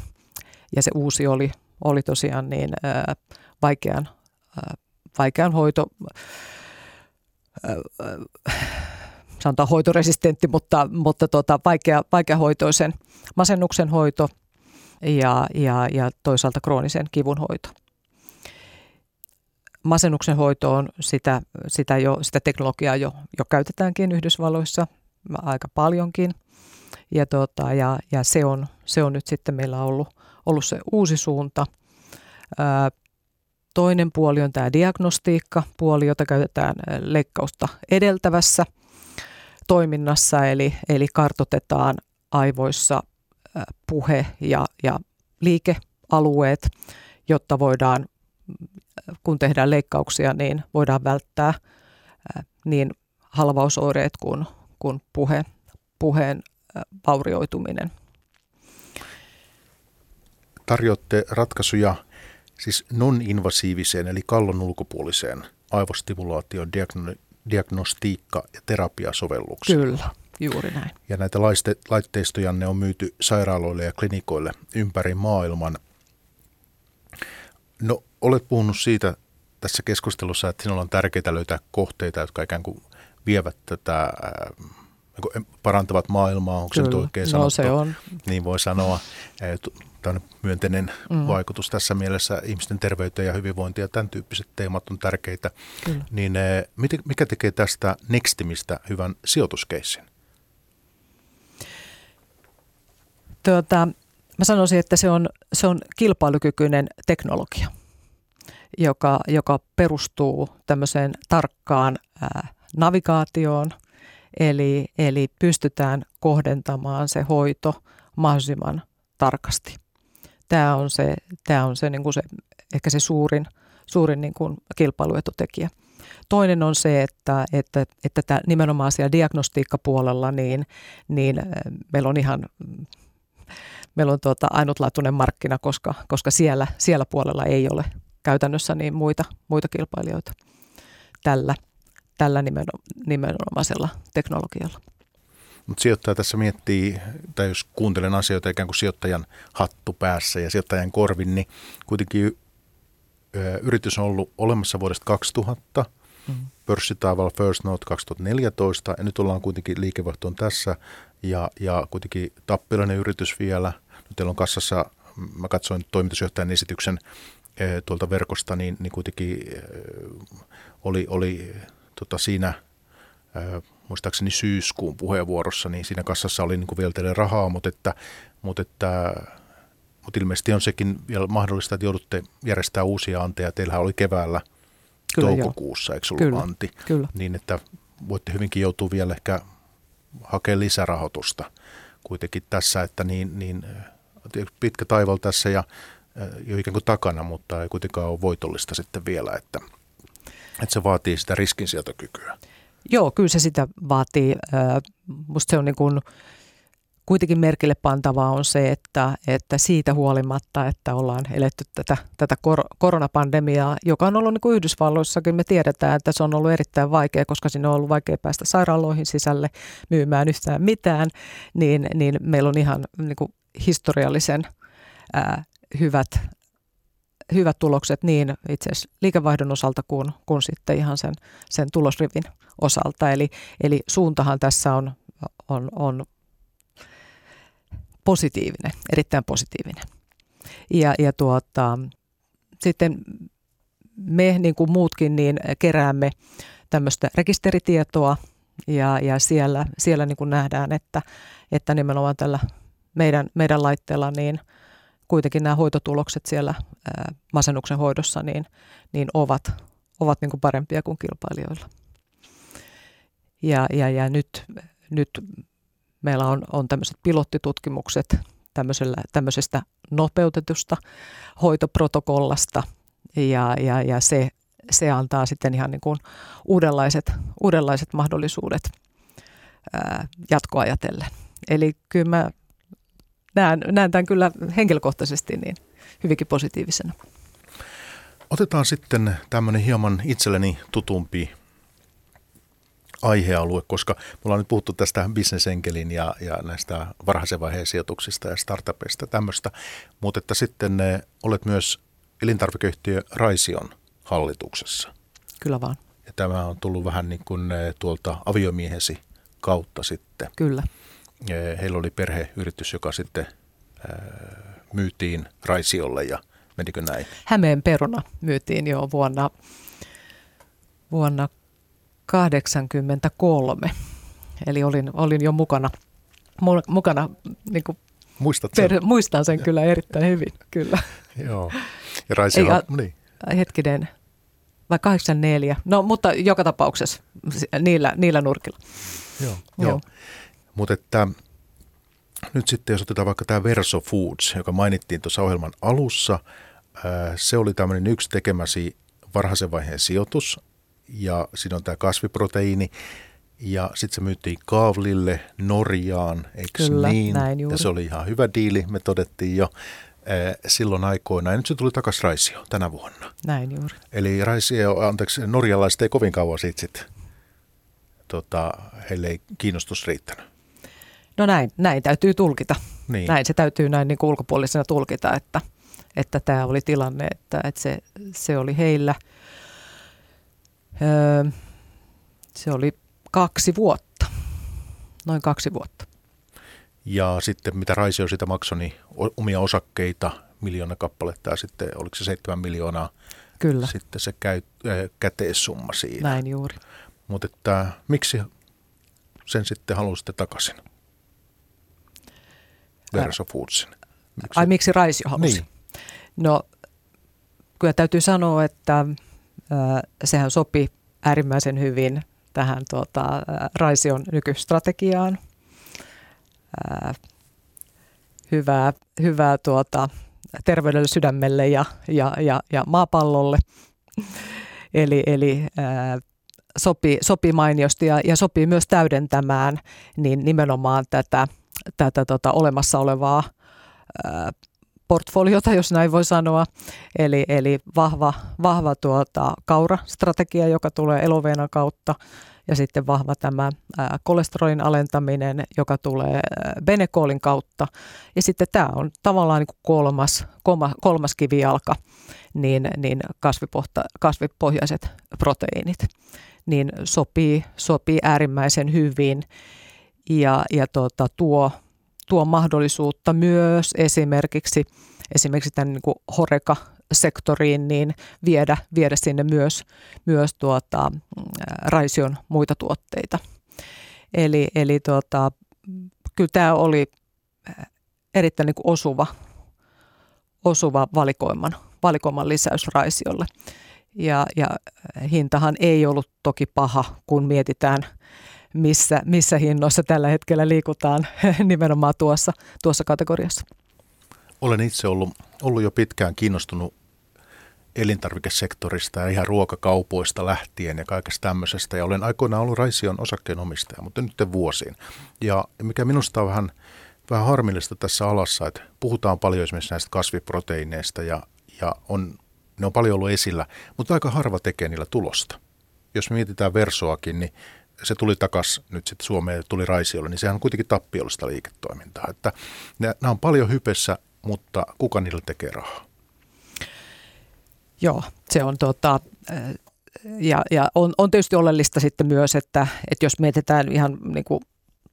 Ja se uusi oli, oli tosiaan niin ää, vaikean, ää, vaikean hoito, ää, sanotaan hoitoresistentti, mutta, mutta tuota, vaikea, vaikeahoitoisen masennuksen hoito ja, ja, ja toisaalta kroonisen kivun hoito masennuksen hoitoon sitä, sitä, jo, sitä teknologiaa jo, jo käytetäänkin Yhdysvalloissa aika paljonkin. Ja, tota, ja, ja se, on, se on nyt sitten meillä ollut, ollut se uusi suunta. Ää, toinen puoli on tämä diagnostiikka puoli, jota käytetään leikkausta edeltävässä toiminnassa, eli, eli kartotetaan aivoissa puhe- ja, ja liikealueet, jotta voidaan kun tehdään leikkauksia, niin voidaan välttää niin halvausoireet kuin, kuin puhe, puheen vaurioituminen. Tarjoatte ratkaisuja siis non-invasiiviseen eli kallon ulkopuoliseen aivostimulaation diagno- diagnostiikka- ja terapiasovelluksiin. Kyllä, juuri näin. Ja näitä laitteistoja ne on myyty sairaaloille ja klinikoille ympäri maailman. No olet puhunut siitä tässä keskustelussa, että sinulla on tärkeää löytää kohteita, jotka ikään kuin vievät tätä, niin parantavat maailmaa, onko Kyllä. se nyt oikein no, sanottu? se on. Niin voi sanoa. Tämä myönteinen mm. vaikutus tässä mielessä ihmisten terveyteen ja hyvinvointiin ja tämän tyyppiset teemat on tärkeitä. Kyllä. Niin mikä tekee tästä Nextimistä hyvän sijoituskeissin? Tuota, mä sanoisin, että se on, se on kilpailukykyinen teknologia – joka, joka perustuu tämmöiseen tarkkaan ää, navigaatioon, eli, eli pystytään kohdentamaan se hoito mahdollisimman tarkasti. Tämä on se, tämä on se, niin kuin se ehkä se suurin, suurin niin kuin kilpailuetutekijä. Toinen on se, että, että, että nimenomaan siellä diagnostiikkapuolella niin, niin meillä on ihan meillä on tuota ainutlaatuinen markkina, koska, koska siellä, siellä puolella ei ole käytännössä niin muita, muita kilpailijoita tällä, tällä nimenomaisella teknologialla. Mutta sijoittaja tässä miettii, tai jos kuuntelen asioita ikään kuin sijoittajan hattu päässä ja sijoittajan korvin, niin kuitenkin ö, yritys on ollut olemassa vuodesta 2000, mm-hmm. pörssitaivaalla First Note 2014, ja nyt ollaan kuitenkin liikevaihtoon tässä, ja, ja kuitenkin tappilainen yritys vielä. Nyt teillä on kassassa, mä katsoin toimitusjohtajan esityksen, Eh, tuolta verkosta, niin, niin kuitenkin eh, oli, oli tota siinä eh, muistaakseni syyskuun puheenvuorossa, niin siinä kassassa oli niin kuin vielä teille rahaa, mutta, että, mutta, että, mutta ilmeisesti on sekin vielä mahdollista, että joudutte järjestämään uusia anteja. Teillähän oli keväällä Kyllä, toukokuussa, joo. eikö ollut Kyllä, anti? Kyllä. Niin, että voitte hyvinkin joutua vielä ehkä hakemaan lisärahoitusta kuitenkin tässä, että niin, niin pitkä taival tässä ja jo ikään kuin takana, mutta ei kuitenkaan ole voitollista sitten vielä, että, että se vaatii sitä riskinsietokykyä. Joo, kyllä se sitä vaatii. Musta se on niin kuin, kuitenkin merkille pantavaa on se, että, että siitä huolimatta, että ollaan eletty tätä, tätä kor- koronapandemiaa, joka on ollut niin kuin Yhdysvalloissakin, me tiedetään, että se on ollut erittäin vaikea, koska sinne on ollut vaikea päästä sairaaloihin sisälle myymään yhtään mitään, niin, niin meillä on ihan niin kuin historiallisen ää, hyvät, hyvät tulokset niin itse asiassa liikevaihdon osalta kuin, kuin sitten ihan sen, sen tulosrivin osalta. Eli, eli suuntahan tässä on, on, on positiivinen, erittäin positiivinen. Ja, ja tuota, sitten me, niin kuin muutkin, niin keräämme tämmöistä rekisteritietoa ja, ja siellä, siellä niin kuin nähdään, että, että nimenomaan tällä meidän, meidän laitteella niin kuitenkin nämä hoitotulokset siellä masennuksen hoidossa niin, niin ovat, ovat niin kuin parempia kuin kilpailijoilla. Ja, ja, ja nyt, nyt meillä on, on tämmöiset pilottitutkimukset tämmöisestä nopeutetusta hoitoprotokollasta ja, ja, ja se, se antaa sitten ihan niin kuin uudenlaiset, uudenlaiset mahdollisuudet ää, jatkoajatellen. Eli kyllä mä näen, näen tämän kyllä henkilökohtaisesti niin hyvinkin positiivisena. Otetaan sitten tämmöinen hieman itselleni tutumpi aihealue, koska me ollaan nyt puhuttu tästä bisnesenkelin ja, ja näistä varhaisen vaiheen sijoituksista ja startupeista tämmöistä, mutta että sitten ne, eh, olet myös elintarvikeyhtiö Raision hallituksessa. Kyllä vaan. Ja tämä on tullut vähän niin kuin eh, tuolta aviomiehesi kautta sitten. Kyllä. Eh, heillä oli perheyritys, joka sitten myytiin Raisiolle ja menikö näin? Hämeen peruna myytiin jo vuonna, vuonna 1983. Eli olin, olin jo mukana, mukana niin kuin Muistat sen? Per, muistan sen kyllä erittäin hyvin, kyllä. Joo. Ja Raisi on, niin. Hetkinen, vai 84. No, mutta joka tapauksessa niillä, niillä nurkilla. Joo, joo. joo. Mutta että nyt sitten jos otetaan vaikka tämä Verso Foods, joka mainittiin tuossa ohjelman alussa, se oli tämmöinen yksi tekemäsi varhaisen vaiheen sijoitus, ja siinä on tämä kasviproteiini. Ja sitten se myytiin Kaavlille Norjaan, eikö Kyllä, niin? näin juuri. Ja se oli ihan hyvä diili, me todettiin jo eh, silloin aikoina. Ja nyt se tuli takaisin Raisio tänä vuonna. Näin juuri. Eli Raisio, anteeksi, norjalaiset ei kovin kauan siitä sitten, tota, heille ei kiinnostus riittänyt. No näin, näin täytyy tulkita. Niin. Näin se täytyy näin niin kuin ulkopuolisena tulkita, että, että tämä oli tilanne, että, että se, se oli heillä – Öö, se oli kaksi vuotta, noin kaksi vuotta. Ja sitten mitä Raisio sitä maksoi, niin omia osakkeita, miljoona kappaletta ja sitten oliko se seitsemän miljoonaa Kyllä. sitten se käy, äh, käteissumma siinä. Näin juuri. Mutta että miksi sen sitten halusitte takaisin? Verso Foodsin. Miksi? Ai miksi Raisio halusi? Niin. No kyllä täytyy sanoa, että sehän sopi äärimmäisen hyvin tähän tuota, Raision nykystrategiaan. hyvää hyvää tuota, terveydelle, sydämelle ja, ja, ja, ja maapallolle. eli eli sopii, sopii mainiosti ja, ja sopii myös täydentämään niin nimenomaan tätä, tätä tota, olemassa olevaa ää, portfoliota, jos näin voi sanoa. Eli, eli vahva, vahva tuota, kaurastrategia, joka tulee eloveenan kautta ja sitten vahva tämä kolesterolin alentaminen, joka tulee Benekolin kautta. Ja sitten tämä on tavallaan niin kuin kolmas, kolmas, kolmas kivijalka, niin, niin kasvipohta, kasvipohjaiset proteiinit, niin sopii, sopii äärimmäisen hyvin ja, ja tuota, tuo tuo mahdollisuutta myös esimerkiksi, esimerkiksi tämän niin kuin Horeka-sektoriin niin viedä, viedä sinne myös, myös tuota, Raision muita tuotteita. Eli, eli tuota, kyllä tämä oli erittäin niin kuin osuva, osuva valikoiman, valikoiman lisäys Raisiolle. Ja, ja hintahan ei ollut toki paha, kun mietitään – missä, missä hinnoissa tällä hetkellä liikutaan nimenomaan tuossa, tuossa kategoriassa. Olen itse ollut, ollut jo pitkään kiinnostunut elintarvikesektorista ja ihan ruokakaupoista lähtien ja kaikesta tämmöisestä. Ja olen aikoinaan ollut Raision osakkeenomistaja, mutta nyt vuosiin. Ja mikä minusta on vähän, vähän harmillista tässä alassa, että puhutaan paljon esimerkiksi näistä kasviproteiineista ja, ja on, ne on paljon ollut esillä, mutta aika harva tekee niillä tulosta. Jos me mietitään versoakin, niin se tuli takaisin nyt sitten Suomeen tuli Raisiolle, niin sehän on kuitenkin tappiollista liiketoimintaa. Että nämä on paljon hypessä, mutta kuka niillä tekee rahaa? Joo, se on tota, ja, ja on, on tietysti oleellista sitten myös, että, että jos mietitään ihan niin kuin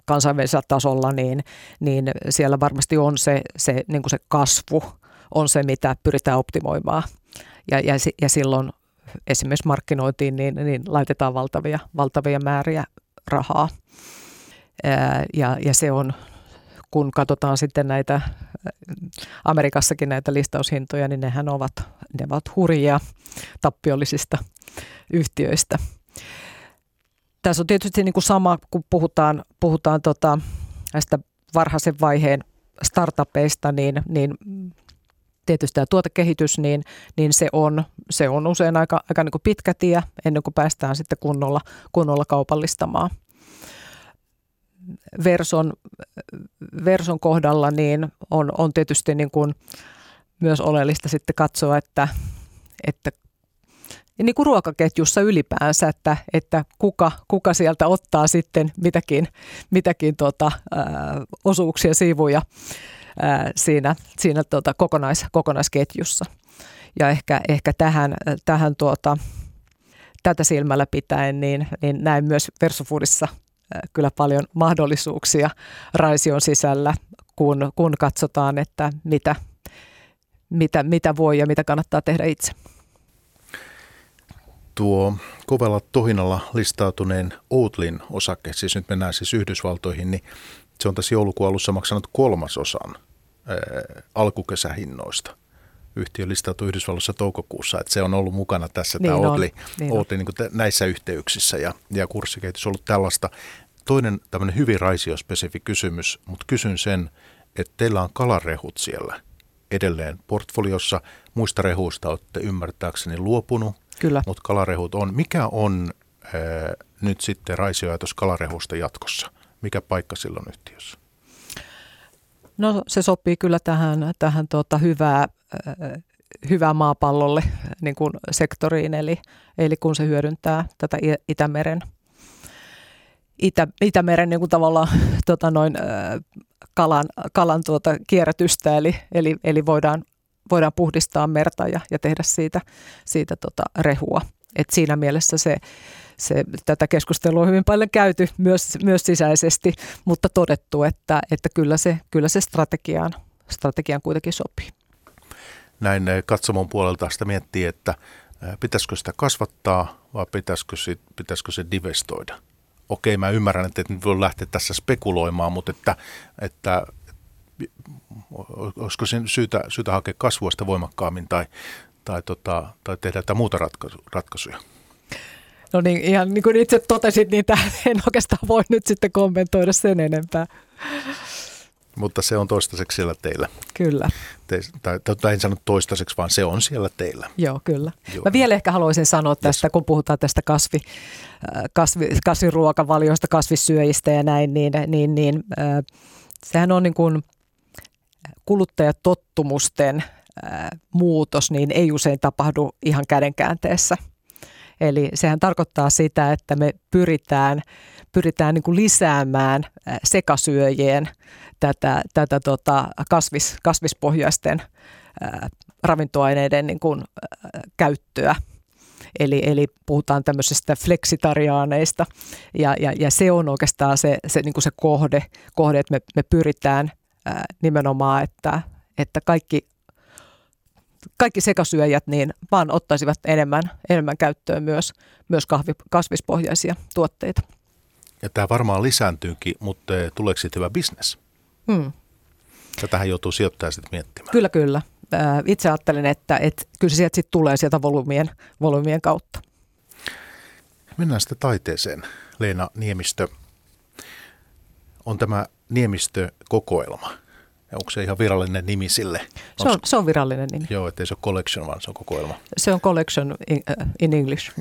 kansainvälisellä tasolla, niin, niin siellä varmasti on se, se, niin kuin se kasvu, on se, mitä pyritään optimoimaan. ja, ja, ja silloin esimerkiksi markkinointiin niin, niin laitetaan valtavia, valtavia määriä rahaa. Ja, ja se on, kun katsotaan sitten näitä Amerikassakin näitä listaushintoja, niin nehän ovat, ne ovat hurjia tappiollisista yhtiöistä. Tässä on tietysti niin kuin sama, kun puhutaan, puhutaan tota, näistä varhaisen vaiheen startupeista, niin, niin tietysti tämä tuotekehitys, niin, niin se, on, se on usein aika, aika niin kuin pitkä tie ennen kuin päästään sitten kunnolla, kunnolla kaupallistamaan. Verson, Verson kohdalla niin on, on tietysti niin kuin myös oleellista sitten katsoa, että, että niin kuin ruokaketjussa ylipäänsä, että, että kuka, kuka sieltä ottaa sitten mitäkin, mitäkin tuota, ää, osuuksia, sivuja ää, siinä, siinä tuota, kokonais, kokonaisketjussa. Ja ehkä, ehkä tähän, tähän tuota, tätä silmällä pitäen, niin, niin näin myös Versofoodissa kyllä paljon mahdollisuuksia Raision sisällä, kun, kun katsotaan, että mitä, mitä, mitä voi ja mitä kannattaa tehdä itse. Tuo kovalla tohinalla listautuneen Outlin osake, siis nyt mennään siis Yhdysvaltoihin, niin se on tässä joulukuun alussa maksanut kolmasosan ää, alkukesähinnoista. Yhtiö listautui Yhdysvalloissa toukokuussa, että se on ollut mukana tässä niin tämä Oatly, niin Oatly niin näissä yhteyksissä ja, ja kurssikehitys on ollut tällaista. Toinen tämmöinen hyvin raisiospesifi kysymys, mutta kysyn sen, että teillä on kalarehut siellä edelleen portfoliossa. Muista rehuista olette ymmärtääkseni luopunut, Kyllä. mutta kalarehut on. Mikä on ää, nyt sitten raisioajatus kalarehusta jatkossa? Mikä paikka silloin yhtiössä? No se sopii kyllä tähän, tähän tuota hyvää, hyvää maapallolle niin kuin sektoriin, eli, eli kun se hyödyntää tätä Itämeren, Itä, Itämeren niin kuin tavallaan tota noin, kalan, kalan tuota kierrätystä, eli, eli, eli voidaan, voidaan puhdistaa merta ja, ja tehdä siitä, siitä tota rehua. Et siinä mielessä se, se, tätä keskustelua on hyvin paljon käyty myös, myös sisäisesti, mutta todettu, että, että kyllä, se, kyllä se strategiaan, strategiaan kuitenkin sopii. Näin eh, katsomon puolelta sitä miettii, että eh, pitäisikö sitä kasvattaa vai pitäisikö, sit, pitäisikö se divestoida? Okei, mä ymmärrän, että nyt voi lähteä tässä spekuloimaan, mutta että, että olisiko sen syytä, syytä hakea kasvua sitä voimakkaammin tai, tai, tota, tai tehdä jotain muuta ratkaisuja? No niin, ihan niin kuin itse totesit, niin tähän en oikeastaan voi nyt sitten kommentoida sen enempää. Mutta se on toistaiseksi siellä teillä. Kyllä. Te, tai, tai en sano toistaiseksi, vaan se on siellä teillä. Joo, kyllä. Joo. Mä vielä ehkä haluaisin sanoa tästä, yes. kun puhutaan tästä kasvi, äh, kasvi, kasviruokavaliosta, kasvissyöjistä ja näin, niin, niin, niin äh, sehän on niin kuin kuluttajatottumusten äh, muutos, niin ei usein tapahdu ihan kädenkäänteessä – Eli sehän tarkoittaa sitä, että me pyritään, pyritään niin kuin lisäämään sekasyöjien tätä, tätä tota kasvis, kasvispohjaisten ravintoaineiden niin kuin, käyttöä. Eli, eli puhutaan tämmöisistä fleksitariaaneista ja, ja, ja se on oikeastaan se, se, niin kuin se kohde, kohde, että me, me pyritään ää, nimenomaan, että, että kaikki kaikki sekasyöjät niin vaan ottaisivat enemmän, enemmän käyttöön myös, myös kahvi, kasvispohjaisia tuotteita. Ja tämä varmaan lisääntyykin, mutta tuleeko siitä hyvä bisnes? Hmm. Tätähän joutuu sijoittaja sitten miettimään. Kyllä, kyllä. Itse ajattelen, että, että kyllä se sieltä sitten tulee sieltä volyymien, volyymien kautta. Mennään sitten taiteeseen. Leena Niemistö, on tämä Niemistö-kokoelma. Onko se ihan virallinen nimi sille? Se on, se on virallinen nimi. Joo, ettei se ole collection, vaan se on kokoelma. Se on collection in, uh, in English.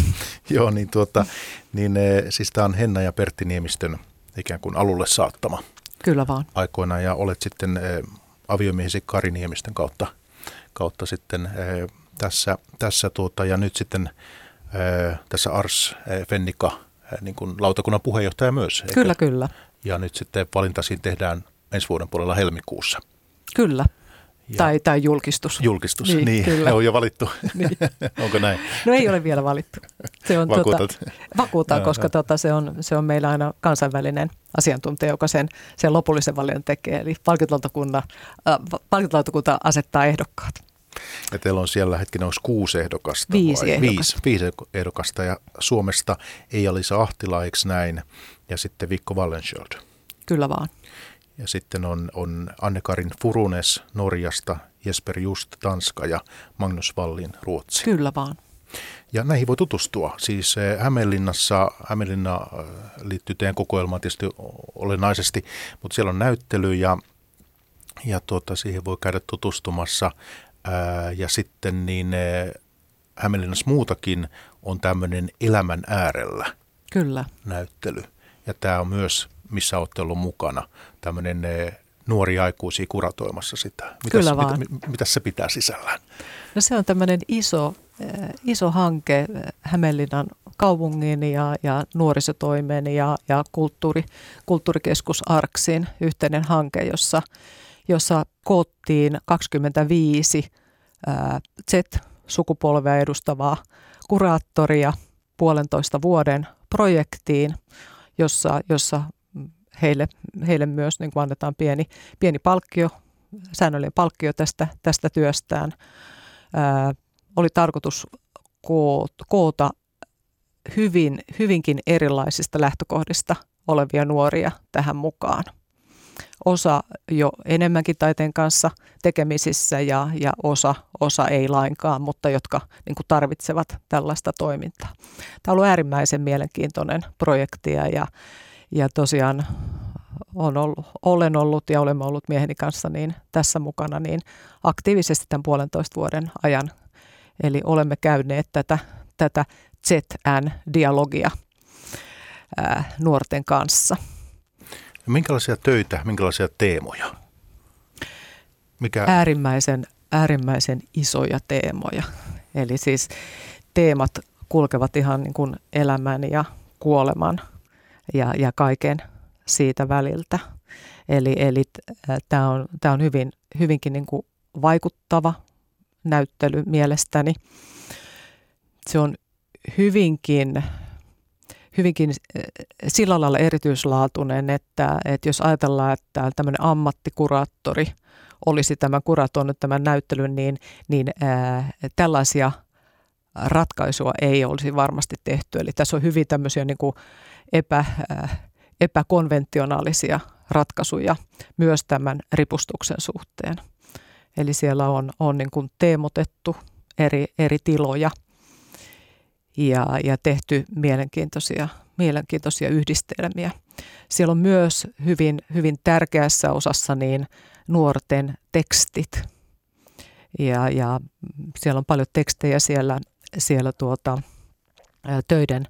Joo, niin, tuota, niin eh, siis tämä on Henna ja Pertti Niemistön ikään kuin alulle saattama. Kyllä vaan. Aikoinaan ja olet sitten eh, aviomiehesi Kari Niemistön kautta, kautta sitten eh, tässä, tässä tuota, ja nyt sitten eh, tässä Ars eh, Fennika eh, niin kuin lautakunnan puheenjohtaja myös. Eikö? Kyllä, kyllä. Ja nyt sitten valintasiin tehdään ensi vuoden puolella helmikuussa. Kyllä. Ja tai, tai julkistus. Julkistus, niin. niin kyllä. Ne on jo valittu. Niin. Onko näin? No ei ole vielä valittu. Se on, Vakuutat? Tuota, vakuutan, no, koska no. Tuota, se, on, se on meillä aina kansainvälinen asiantuntija, joka sen, sen lopullisen valinnan tekee. Eli palkintolautakunta, äh, palkintolautakunta asettaa ehdokkaat. Ja teillä on siellä hetkinen, onko kuusi ehdokasta? Viisi vai? ehdokasta. Viisi, viisi ehdokasta ja Suomesta Eija-Liisa Ahtila, eikö näin? Ja sitten Vikko Wallenskjöld. Kyllä vaan. Ja sitten on, on Anne-Karin Furunes Norjasta, Jesper Just Tanska ja Magnus Wallin Ruotsi. Kyllä vaan. Ja näihin voi tutustua. Siis eh, Hämeenlinnassa, Hämeenlinna eh, liittyy teidän kokoelmaan tietysti olennaisesti, mutta siellä on näyttely ja, ja tuota, siihen voi käydä tutustumassa. Ää, ja sitten niin eh, Hämeenlinnassa muutakin on tämmöinen elämän äärellä Kyllä. näyttely. Ja tämä on myös, missä olette ollut mukana, tämmöinen eh, nuori aikuisia kuratoimassa sitä. Mitäs, Kyllä vaan. Mitä, mitä se pitää sisällään? No se on tämmöinen iso, eh, iso hanke eh, Hämeenlinnan kaupungin ja, ja nuorisotoimen ja, ja kulttuuri, kulttuurikeskus Arksin yhteinen hanke, jossa, jossa koottiin 25 ää, Z-sukupolvea edustavaa kuraattoria puolentoista vuoden projektiin, jossa, jossa heille, heille myös niin kuin annetaan pieni, pieni palkkio, säännöllinen palkkio tästä, tästä työstään. Ää, oli tarkoitus koota hyvin, hyvinkin erilaisista lähtökohdista olevia nuoria tähän mukaan. Osa jo enemmänkin taiteen kanssa tekemisissä ja, ja osa, osa ei lainkaan, mutta jotka niin kuin tarvitsevat tällaista toimintaa. Tämä on ollut äärimmäisen mielenkiintoinen projekti ja, ja tosiaan on ollut, olen ollut ja olemme ollut mieheni kanssa niin tässä mukana niin aktiivisesti tämän puolentoista vuoden ajan. Eli olemme käyneet tätä, tätä ZN-dialogia ää, nuorten kanssa. Minkälaisia töitä, minkälaisia teemoja? Mikä? Äärimmäisen, äärimmäisen isoja teemoja. Eli siis teemat kulkevat ihan niin kuin elämän ja kuoleman ja, ja kaiken siitä väliltä. Eli, eli tämä on, tää on hyvin, hyvinkin niin kuin vaikuttava näyttely mielestäni. Se on hyvinkin, hyvinkin sillä lailla erityislaatuinen, että, että jos ajatellaan, että tämmöinen ammattikuraattori olisi tämän kuratoinut tämän näyttelyn, niin, niin ää, tällaisia ratkaisua ei olisi varmasti tehty. Eli tässä on hyvin tämmöisiä niin kuin epä, ää, epäkonventionaalisia ratkaisuja myös tämän ripustuksen suhteen. Eli siellä on, on niin kuin teemotettu eri, eri tiloja ja, ja tehty mielenkiintoisia, mielenkiintoisia yhdistelmiä. Siellä on myös hyvin, hyvin tärkeässä osassa niin nuorten tekstit. Ja, ja siellä on paljon tekstejä siellä, siellä tuota, töiden,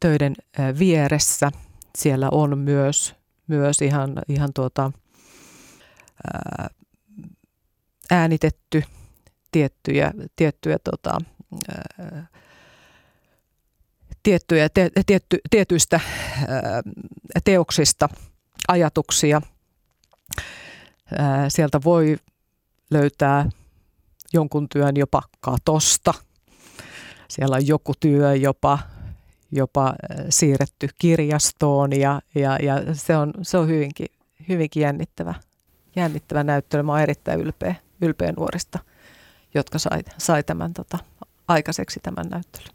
töiden vieressä. Siellä on myös, myös ihan, ihan tuota, äänitetty tiettyjä, tiettyjä, tota, tiettyjä te, tietty, tietyistä teoksista ajatuksia. Sieltä voi löytää jonkun työn jopa katosta. Siellä on joku työ jopa, jopa siirretty kirjastoon ja, ja, ja se, on, se on hyvinkin, hyvinkin jännittävä, jännittävä näyttely. Mä olen erittäin ylpeä ylpeä nuorista, jotka sai, sai tämän tota, aikaiseksi tämän näyttelyn.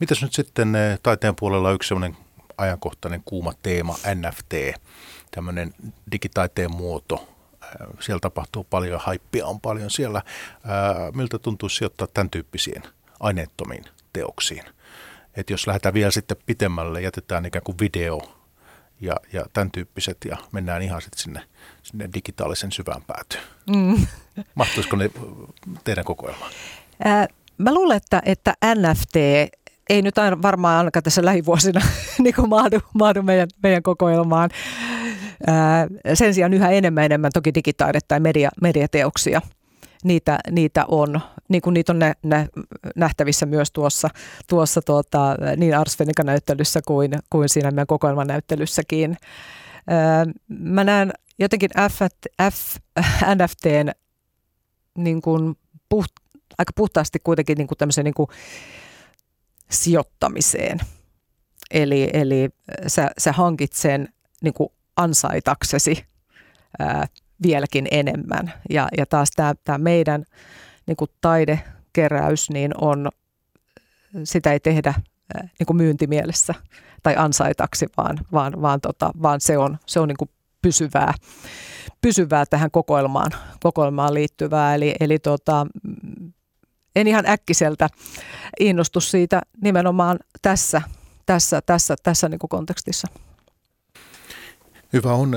Mitäs nyt sitten eh, taiteen puolella yksi sellainen ajankohtainen kuuma teema, NFT, tämmöinen digitaiteen muoto. Eh, siellä tapahtuu paljon, haippia on paljon siellä. Eh, miltä tuntuu sijoittaa tämän tyyppisiin aineettomiin teoksiin? Et jos lähdetään vielä sitten pitemmälle, jätetään ikään kuin video ja, ja tämän tyyppiset ja mennään ihan sitten sinne, sinne digitaalisen syvään päätyyn. Mm. Mahtuisiko ne teidän kokoelmaan? Ää, mä luulen, että, että NFT ei nyt aina, varmaan ainakaan tässä lähivuosina niin kuin mahdu, mahdu meidän, meidän kokoelmaan. Ää, sen sijaan yhä enemmän enemmän toki digitaidetta ja media, mediateoksia – niitä, niitä on, niin kuin niitä on nä, nä, nähtävissä myös tuossa, tuossa tuota, niin Ars näyttelyssä kuin, kuin siinä meidän kokoelmanäyttelyssäkin. Öö, mä näen jotenkin F, F, NFTn niin kuin puht, aika puhtaasti kuitenkin niin kuin tämmöiseen niin kuin sijoittamiseen. Eli, eli sä, sä hankit sen niin kuin ansaitaksesi ää, vieläkin enemmän. Ja, ja taas tämä, meidän niin kuin taidekeräys, niin on, sitä ei tehdä niin kuin myyntimielessä tai ansaitaksi, vaan, vaan, vaan, tota, vaan se on, se on niin kuin pysyvää, pysyvää tähän kokoelmaan, kokoelmaan liittyvää. Eli, eli tota, en ihan äkkiseltä innostu siitä nimenomaan tässä, tässä, tässä, tässä niin kuin kontekstissa. Hyvä on,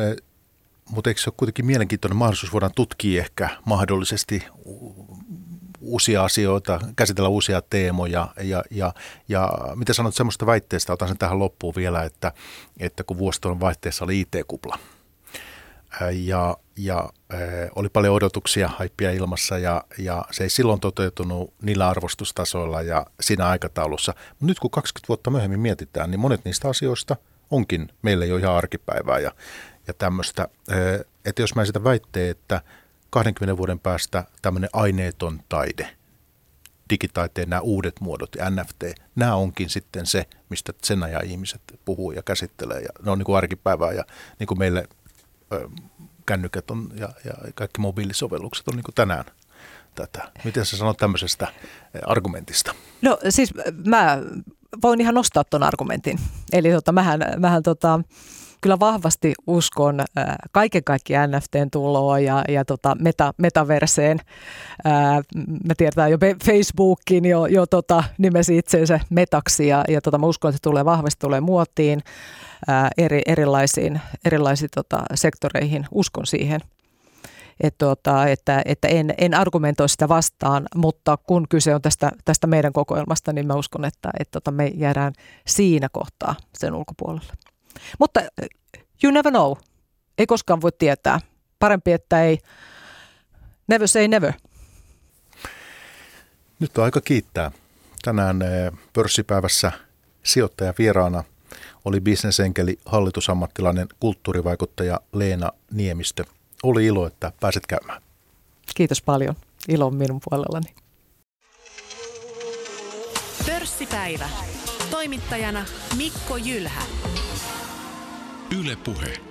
mutta eikö se ole kuitenkin mielenkiintoinen mahdollisuus, voidaan tutkia ehkä mahdollisesti uusia asioita, käsitellä uusia teemoja ja, ja, ja mitä sanot semmoista väitteestä, otan sen tähän loppuun vielä, että, että kun vuosituon vaihteessa oli IT-kupla ja, ja oli paljon odotuksia, haippia ilmassa ja, ja se ei silloin toteutunut niillä arvostustasoilla ja siinä aikataulussa. Nyt kun 20 vuotta myöhemmin mietitään, niin monet niistä asioista onkin meille jo ihan arkipäivää ja, ja tämmöistä. Että jos mä esitän väitteen, että 20 vuoden päästä tämmöinen aineeton taide, digitaiteen nämä uudet muodot NFT, nämä onkin sitten se, mistä sen ajan ihmiset puhuu ja käsittelee. Ja ne on niin kuin arkipäivää ja niin kuin meille ö, kännykät on ja, ja kaikki mobiilisovellukset on niin kuin tänään tätä. Miten sä sanot tämmöisestä argumentista? No siis mä voin ihan nostaa tuon argumentin. Eli tota, mähän, mähän tota, kyllä vahvasti uskon äh, kaiken kaikkiaan NFTn tuloa ja, ja tota meta, metaverseen. Äh, me tiedetään jo Facebookin jo, jo tota, nimesi itseensä metaksi ja, ja tota, mä uskon, että se tulee vahvasti tulee muotiin äh, eri, erilaisiin, erilaisiin tota, sektoreihin. Uskon siihen. Et tuota, että, että en, en argumentoi sitä vastaan, mutta kun kyse on tästä, tästä meidän kokoelmasta, niin mä uskon, että, että tota, me jäädään siinä kohtaa sen ulkopuolelle. Mutta eh, you never know. Ei koskaan voi tietää. Parempi, että ei never say never. Nyt on aika kiittää. Tänään eh, pörssipäivässä sijoittaja vieraana oli bisnesenkeli, hallitusammattilainen, kulttuurivaikuttaja Leena Niemistö. Oli ilo, että pääset käymään. Kiitos paljon. Ilo on minun puolellani. Pörssipäivä. Toimittajana Mikko Jylhä. Yle Puhe.